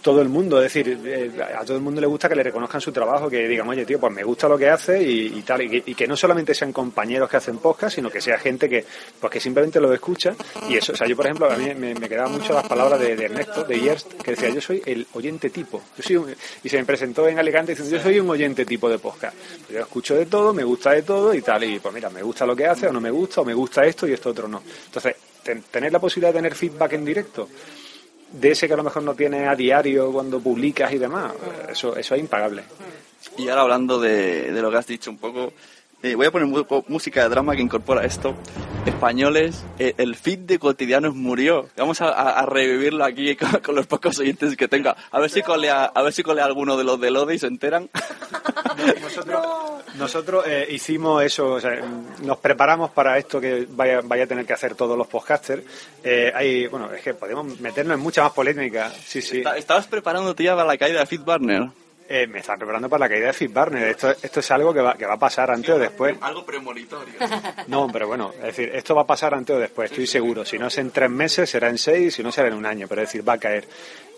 todo el mundo, es decir, eh, a todo el mundo le gusta que le reconozcan su trabajo, que digan, oye, tío, pues me gusta lo que hace y, y tal, y que, y que no solamente sean compañeros que hacen podcast, sino que sea gente que, pues que simplemente lo escucha y eso, o sea, yo por ejemplo, a mí me, me quedaban mucho las palabras de, de Ernesto, de Yerst, que decía, yo soy el oyente tipo, yo soy un- y se me presentó en Alicante diciendo, yo soy un oyente tipo de podcast, yo escucho de todo, me gusta de todo y tal, y pues mira, me gusta lo que hace o no me gusta, o me gusta esto y esto otro no. Entonces, ten- tener la posibilidad de tener feedback en directo, de ese que a lo mejor no tiene a diario cuando publicas y demás, eso, eso es impagable. Y ahora hablando de, de lo que has dicho un poco, eh, voy a poner música de drama que incorpora esto. Españoles, eh, el feed de cotidianos murió. Vamos a, a- a revivirlo aquí con, con los pocos oyentes que tenga. A ver si colea, a ver si colea alguno de los de Lode y se enteran. Nosotros eh, hicimos eso, o sea, nos preparamos para esto que vaya, vaya a tener que hacer todos los podcasters. Hay, bueno, es que podemos meternos en mucha más polémica. Sí, sí. Esta- ¿Estabas preparándote ya para la caída de Feedburner? Eh, me están preparando para la caída de Fitbarner. Esto, esto es algo que va, que va a pasar antes o después. Algo premonitorio. No, pero bueno, es decir, esto va a pasar antes o después, estoy seguro. Si no es en tres meses, será en seis, si no será en un año, pero es decir, va a caer.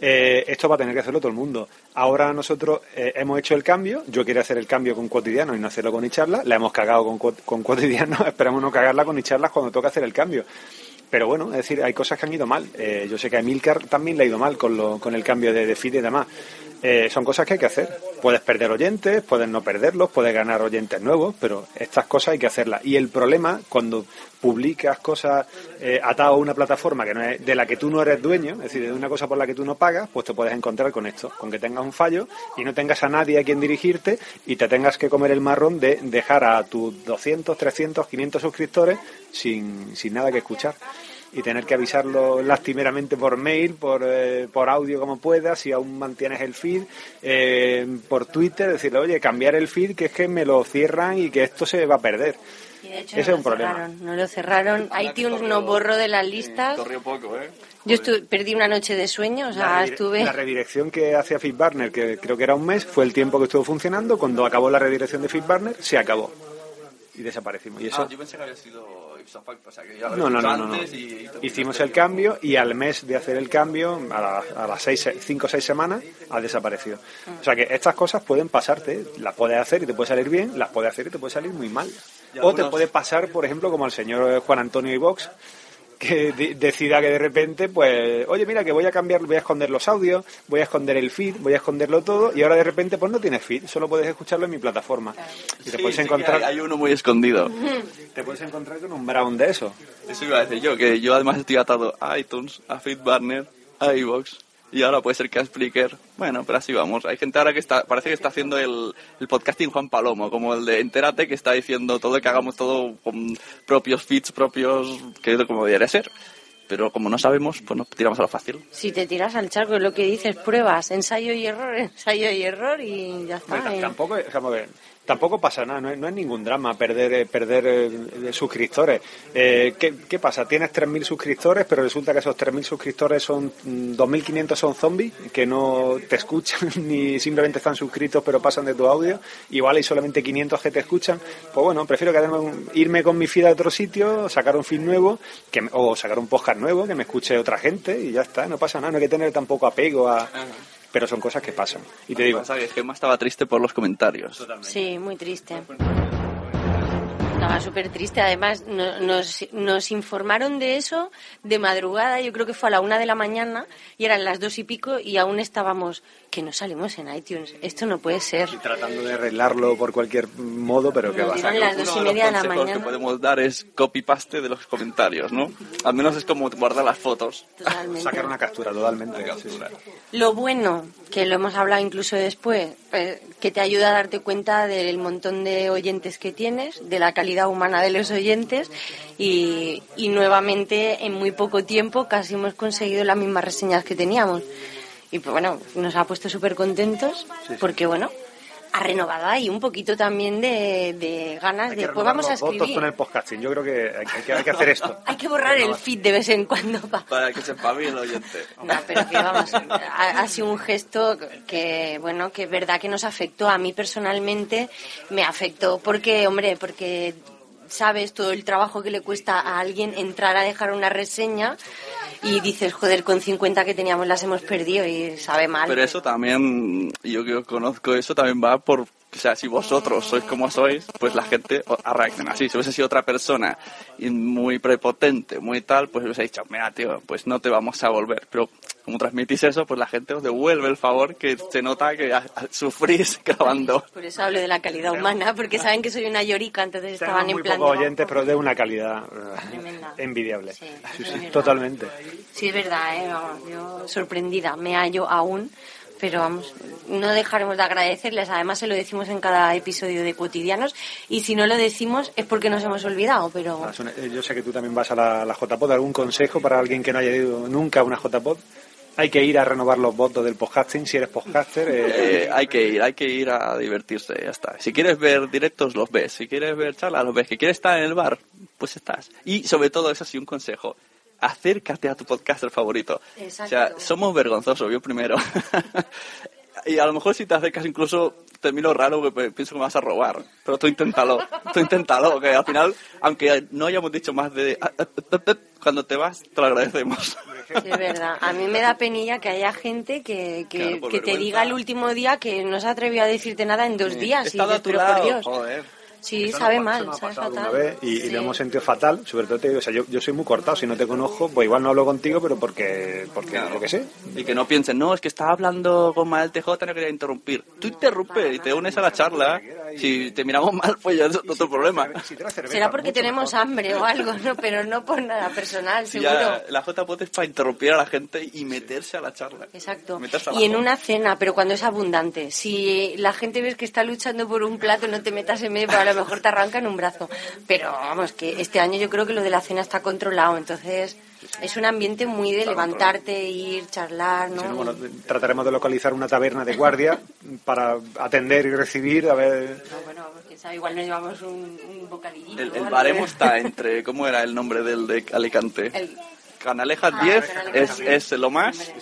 Eh, esto va a tener que hacerlo todo el mundo. Ahora nosotros eh, hemos hecho el cambio, yo quería hacer el cambio con cotidiano y no hacerlo con Icharla, la hemos cagado con, co- con cotidiano, esperamos no cagarla con Icharlas cuando toca hacer el cambio. Pero bueno, es decir, hay cosas que han ido mal. Eh, yo sé que a Emilcar también le ha ido mal con, lo, con el cambio de, de feed y demás. Eh, son cosas que hay que hacer. Puedes perder oyentes, puedes no perderlos, puedes ganar oyentes nuevos, pero estas cosas hay que hacerlas. Y el problema, cuando publicas cosas eh, atado a una plataforma que no es, de la que tú no eres dueño, es decir, de una cosa por la que tú no pagas, pues te puedes encontrar con esto, con que tengas un fallo y no tengas a nadie a quien dirigirte y te tengas que comer el marrón de dejar a tus 200, 300, 500 suscriptores sin, sin nada que escuchar y tener que avisarlo lastimeramente por mail, por, eh, por audio como puedas, si aún mantienes el feed, eh, por Twitter, decirle, oye, cambiar el feed, que es que me lo cierran y que esto se va a perder. Y de hecho Ese no es un lo problema. cerraron, no lo cerraron. iTunes nos borró de las listas. Corrió poco, ¿eh? Yo perdí una noche de sueño, o sea, La, estuve... la redirección que hacía FitBurner, que creo que era un mes, fue el tiempo que estuvo funcionando. Cuando acabó la redirección de FitBurner, se acabó. Y desaparecimos. Y eso, Ah, yo pensé que había sido ipso facto, o sea que ya lo No, no, no, no, y- Hicimos el cambio y al mes de hacer el cambio, a, la- a las seis, cinco o seis semanas, ha desaparecido. O sea que estas cosas pueden pasarte, las puedes hacer y te puede salir bien, las puedes hacer y te puede salir muy mal. O te puede pasar, por ejemplo, como al señor Juan Antonio Ivox, que de- decida que de repente, pues, oye, mira, que voy a cambiar, voy a esconder los audios, voy a esconder el feed, voy a esconderlo todo, y ahora de repente, pues no tienes feed, solo puedes escucharlo en mi plataforma. Y te Sí, puedes sí encontrar, hay, hay uno muy escondido. te puedes encontrar con un brown de eso. Eso iba a decir yo, que yo además estoy atado a iTunes, a Feedburner, a iVoox y ahora puede ser que a Spreaker. Bueno, pero así vamos. Hay gente ahora que está, parece que está haciendo el, el podcasting Juan Palomo, como el de Entérate, que está diciendo todo que hagamos todo con propios feeds, propios, que es como debería ser. Pero como no sabemos, pues nos tiramos a lo fácil. Si te tiras al charco, es lo que dices, pruebas, ensayo y error, ensayo y error y ya está. T- eh. tampoco, es- vamos a ver, tampoco pasa nada, no es, no es ningún drama perder eh, perder eh, suscriptores. Eh, ¿qué, qué pasa? Tienes 3.000 suscriptores, pero resulta que esos 3.000 suscriptores son mm, 2.500 son zombies que no te escuchan ni simplemente están suscritos pero pasan de tu audio. Igual hay solamente 500 que te escuchan. Pues bueno, prefiero irme con mi feed a otro sitio, sacar un feed nuevo que, o sacar un podcast nuevo que me escuche otra gente y ya está, no pasa nada, no hay que tener tampoco apego a... Pero son cosas que pasan. Y te digo, Pasa que Gemma estaba triste por los comentarios. Sí, muy triste. Estaba súper triste. Además, no- nos, nos informaron de eso de madrugada, yo creo que fue a la una de la mañana, y eran las dos y pico, y aún estábamos, que no salimos en iTunes. Esto no puede ser. Tratando de arreglarlo por cualquier modo, pero que Nos va a ser. las dos y Uno de los media de la consejos que mañana. podemos dar es copy-paste de los comentarios, ¿no? Al menos es como guardar las fotos. Totalmente. Sacar una captura, totalmente. sí, sí. Lo bueno, que lo hemos hablado incluso después, eh, que te ayuda a darte cuenta del montón de oyentes que tienes, de la calidad humana de los oyentes y, y nuevamente en muy poco tiempo casi hemos conseguido las mismas reseñas que teníamos. Y pues bueno, nos ha puesto súper contentos porque bueno, ha renovado ahí un poquito también de, de ganas Hay de pues vamos a votos escribir. con el podcasting. Yo creo que hay, hay que hay que hacer esto. Hay que borrar el feed de vez en cuando pa- Para que sepa bien el oyente. No, pero que vamos, ha, ha sido un gesto que, bueno, que es verdad que nos afectó. A mí personalmente me afectó porque, hombre, porque sabes todo el trabajo que le cuesta a alguien entrar a dejar una reseña y dices, joder, con 50 que teníamos las hemos perdido y sabe mal. Pero eso también, yo que conozco eso, también va por, o sea, si vosotros sois como sois, pues la gente reacciona así. Si hubiese sido otra persona y muy prepotente, muy tal, pues hubiese dicho, mira, tío, pues no te vamos a volver. Pero como transmitís eso, pues la gente os devuelve el favor que se nota que sufrís grabando. Por eso hablo de la calidad humana, porque saben que soy una llorica, entonces estaban en muy plan... pocos de, oyentes, pero de una calidad eh, Tremenda. envidiable. Sí, Sí, sí, totalmente. Sí, es verdad, ¿eh? Yo sorprendida, me hallo aún, pero vamos, no dejaremos de agradecerles. Además, se lo decimos en cada episodio de Cotidianos y si no lo decimos es porque nos hemos olvidado, pero Ah, eh, Yo sé que tú también vas a la, la JPod. ¿Algún consejo para alguien que no haya ido nunca a una JPod? Hay que ir a renovar los votos del podcasting si eres podcaster. eh, Eh, hay que ir, hay que ir a divertirse, ya está. Si quieres ver directos, los ves. Si quieres ver charlas, los ves. Si quieres estar en el bar, pues estás. Y sobre todo, eso sí, un consejo. Acércate a tu podcaster favorito. O sea, Exacto. somos vergonzosos, yo primero. y a lo mejor si te acercas incluso te miro raro porque pienso que me vas a robar. Pero tú inténtalo, tú inténtalo, que al final, aunque no hayamos dicho más de... ah, Cuando te vas, te lo agradecemos. sí, es verdad. A mí me da penilla que haya gente que, que, Claro, por que te diga el último día que no se atrevió a decirte nada en dos días. He Y dices, a tu pero por lado, Dios. joder. Sí, Eso sabe nos- mal, eso nos ha sabe pasado fatal. vez y, y Sí. lo hemos sentido fatal. Sobre todo te digo, o sea, yo, yo soy muy cortado. Si no te conozco, pues igual no hablo contigo, pero porque, porque yo qué sé. Y que no piensen, no, es que estaba hablando con Mael TJ, no quería interrumpir. Tú interrumpe y te unes a la charla. Si te miramos mal, pues ya es otro problema. Será porque tenemos hambre o algo, ¿no? Pero no por nada personal, seguro. ya la JPOT es para interrumpir a la gente y meterse a la charla. Exacto. Y en una cena, pero cuando es abundante. Si la gente ves que está luchando por un plato, no te metas en medio, porque a lo mejor te arrancan un brazo. Pero vamos, que este año yo creo que lo de la cena está controlado. Entonces, es un ambiente muy de levantarte, ir, charlar, ¿no? No, bueno, trataremos de localizar una taberna de guardia para atender y recibir, a ver... Bueno, quién sabe, igual nos llevamos un, un bocadillito. El, el baremo está entre, ¿cómo era el nombre del de Alicante? El- Canalejas Ah, 10 Canalejas es, es lo más,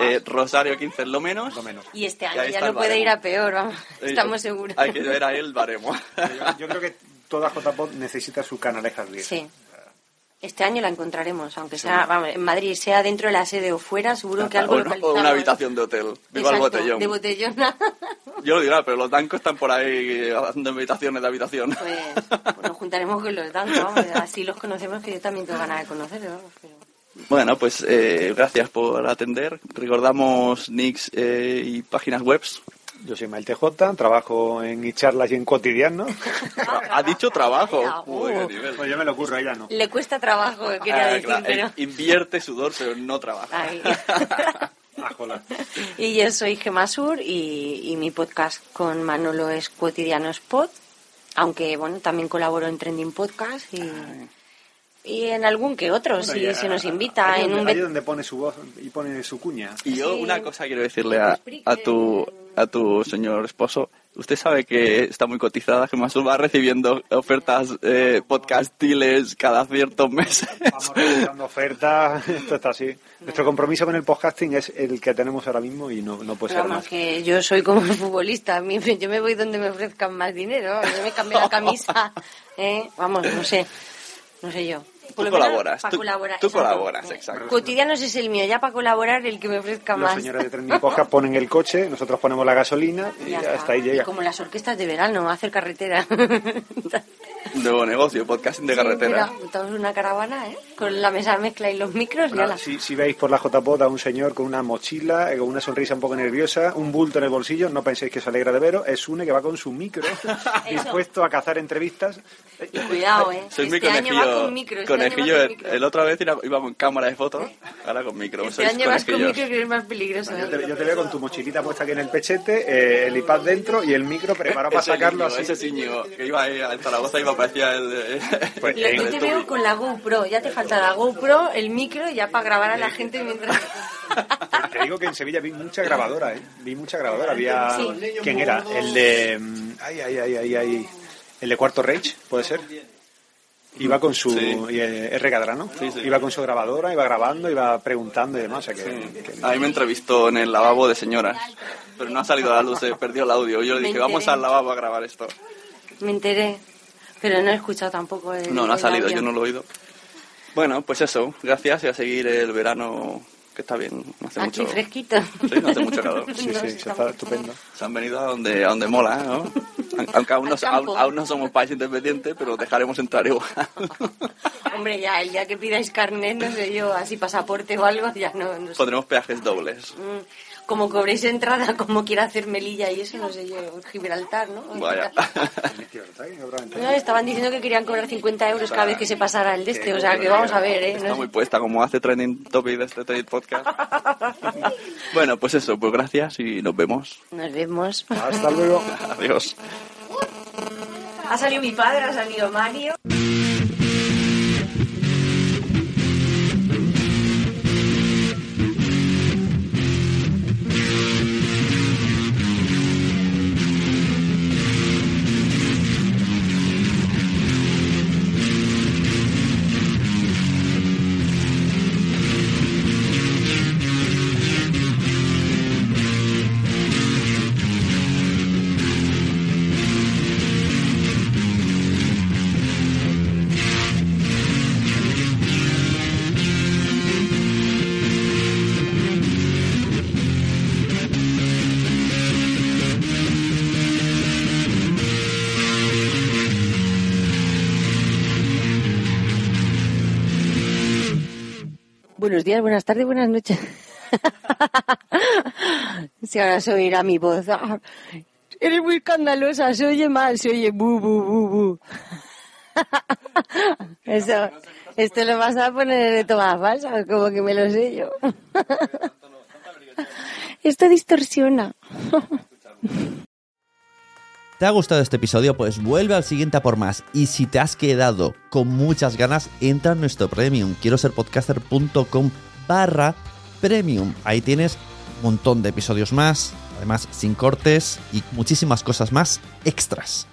eh, Rosario 15 es lo menos. Y este Y año ahí ya no el puede ir a peor, vamos. Eh, Estamos seguros. Hay que ver a él el baremo. Yo creo que toda JPod necesita su canalejas 10. Sí. Este año la encontraremos, aunque sea, vamos, en Madrid, sea dentro de la sede o fuera, seguro que algo o, o una habitación de hotel. Viva el Exacto, botellón. de botellona. Yo lo dirá, pero los dancos están por ahí haciendo invitaciones de habitación. Pues, pues nos juntaremos con los dancos, vamos, así los conocemos, que yo también tengo ganas de conocerlos. pero- Bueno, pues eh, gracias por atender. Recordamos nicks eh, y páginas webs. Yo soy Mael TJ, trabajo en iCharlas y en Cotidiano. Ha dicho trabajo. Uh. Uy. Pues yo me lo ocurro, ella no. Le cuesta trabajo, quería Ah, decir, claro, pero... eh, Invierte sudor, pero no trabaja. Ah. Y yo soy Gemasur y, y mi podcast con Manolo es Cotidianos Pod, aunque bueno, también colaboro en Trending Podcast y, y en algún que otro, Bueno, si ya- se nos invita. Ahí en donde, un ahí donde pone su voz y pone su cuña. Y yo una cosa quiero decirle a, a tu a tu señor esposo. Usted sabe que está muy cotizada, que más va recibiendo ofertas eh, podcastiles cada ciertos meses. Vamos realizando ofertas, esto está así. Nuestro compromiso con el podcasting es el que tenemos ahora mismo y no, no puede ser Vamos, más. que yo soy como un futbolista, yo me voy donde me ofrezcan más dinero, yo me cambio la camisa, ¿eh? vamos, no sé, no sé yo. Por Tú colaboras, tú, colaborar, tú exacto. colaboras, exacto. Cotidianos es el mío, ya para colaborar el que me ofrezca Los más. señores de Trending Podcast ponen el coche, nosotros ponemos la gasolina y Ya hasta ahí llega. Y como las orquestas de verano, hacer carretera. Nuevo negocio, podcasting de carretera. Mira, montamos una caravana, ¿eh? Con la mesa mezcla y los micros y Bueno, ala. si, si veis por la JPOT a un señor con una mochila, eh, con una sonrisa un poco nerviosa, un bulto en el bolsillo, no penséis que se alegra de veros, es Une que va con su micro, dispuesto a cazar entrevistas. Y cuidado, ¿eh? Soy mi Este año conejillo. va con micro. Este conejillo, año va el, con micro. el otra vez iba con cámara de fotos, ahora con micro. Este año vas con micro que es más peligroso. Yo ¿eh? te, yo te veo con tu mochilita puesta aquí en el pechete, eh, el iPad dentro y el micro preparado para Ese sacarlo niño, así. Ese niño que iba ahí a Zaragoza y me parecía el. Pues, Lo- eh, Yo te veo con la GoPro, ya te falta la GoPro, el micro y ya para grabar a la gente mientras... Te digo que en Sevilla vi mucha grabadora, ¿eh? Vi mucha grabadora. Había... Sí. ¿Quién era? El de... mm, Ay, ay, ay, ay, ay. El de Cuarto Reich, ¿puede ser? Iba con su... Sí. eh, R. Cadra, ¿no? Iba con su grabadora, iba grabando, iba preguntando y demás. O sea que, que- A mí me entrevistó en el lavabo de señoras, pero no ha salido a la luz, se perdió el audio. Yo le dije, vamos al lavabo a grabar esto. Me enteré, pero no he escuchado tampoco el No, no ha salido, yo no lo he oído. Bueno, pues eso, gracias y a seguir el verano, que está bien, no hace Aquí mucho... fresquito. Sí, no hace mucho calor. Sí, sí, No, sí, está está estupendo. Se han venido a donde, a donde mola, ¿no? Aunque aún no, Al campo. aún, aún no somos país independiente, pero dejaremos entrar igual. Hombre, ya, el día que pidáis carnet, no sé yo, así pasaporte o algo, ya no, no sé. Pondremos peajes dobles. Mm, Como cobréis entrada, como quiera hacer Melilla y eso, no sé yo, Gibraltar, ¿no? Vaya. No, estaban diciendo que querían cobrar 50 euros cada vez que se pasara el de este, o sea que vamos a ver, ¿eh? Está muy puesta, como hace trending topic de este trade podcast. Bueno, pues eso, pues gracias y nos vemos. Nos vemos. Hasta luego. Adiós. Ha salido mi padre, ha salido Mario. Buenos días, buenas tardes, buenas noches. si ahora se oirá mi voz. Ah, eres muy escandalosa, se oye mal, se oye bu, bu, bu, bu. Eso, esto lo vas a poner de todas falsas, como que me lo sé yo. esto distorsiona. ¿Te ha gustado este episodio? Pues vuelve al siguiente a por más. Y si te has quedado con muchas ganas, entra en nuestro premium. Quiero ser podcaster.com barra premium. Ahí tienes un montón de episodios más, además sin cortes y muchísimas cosas más extras.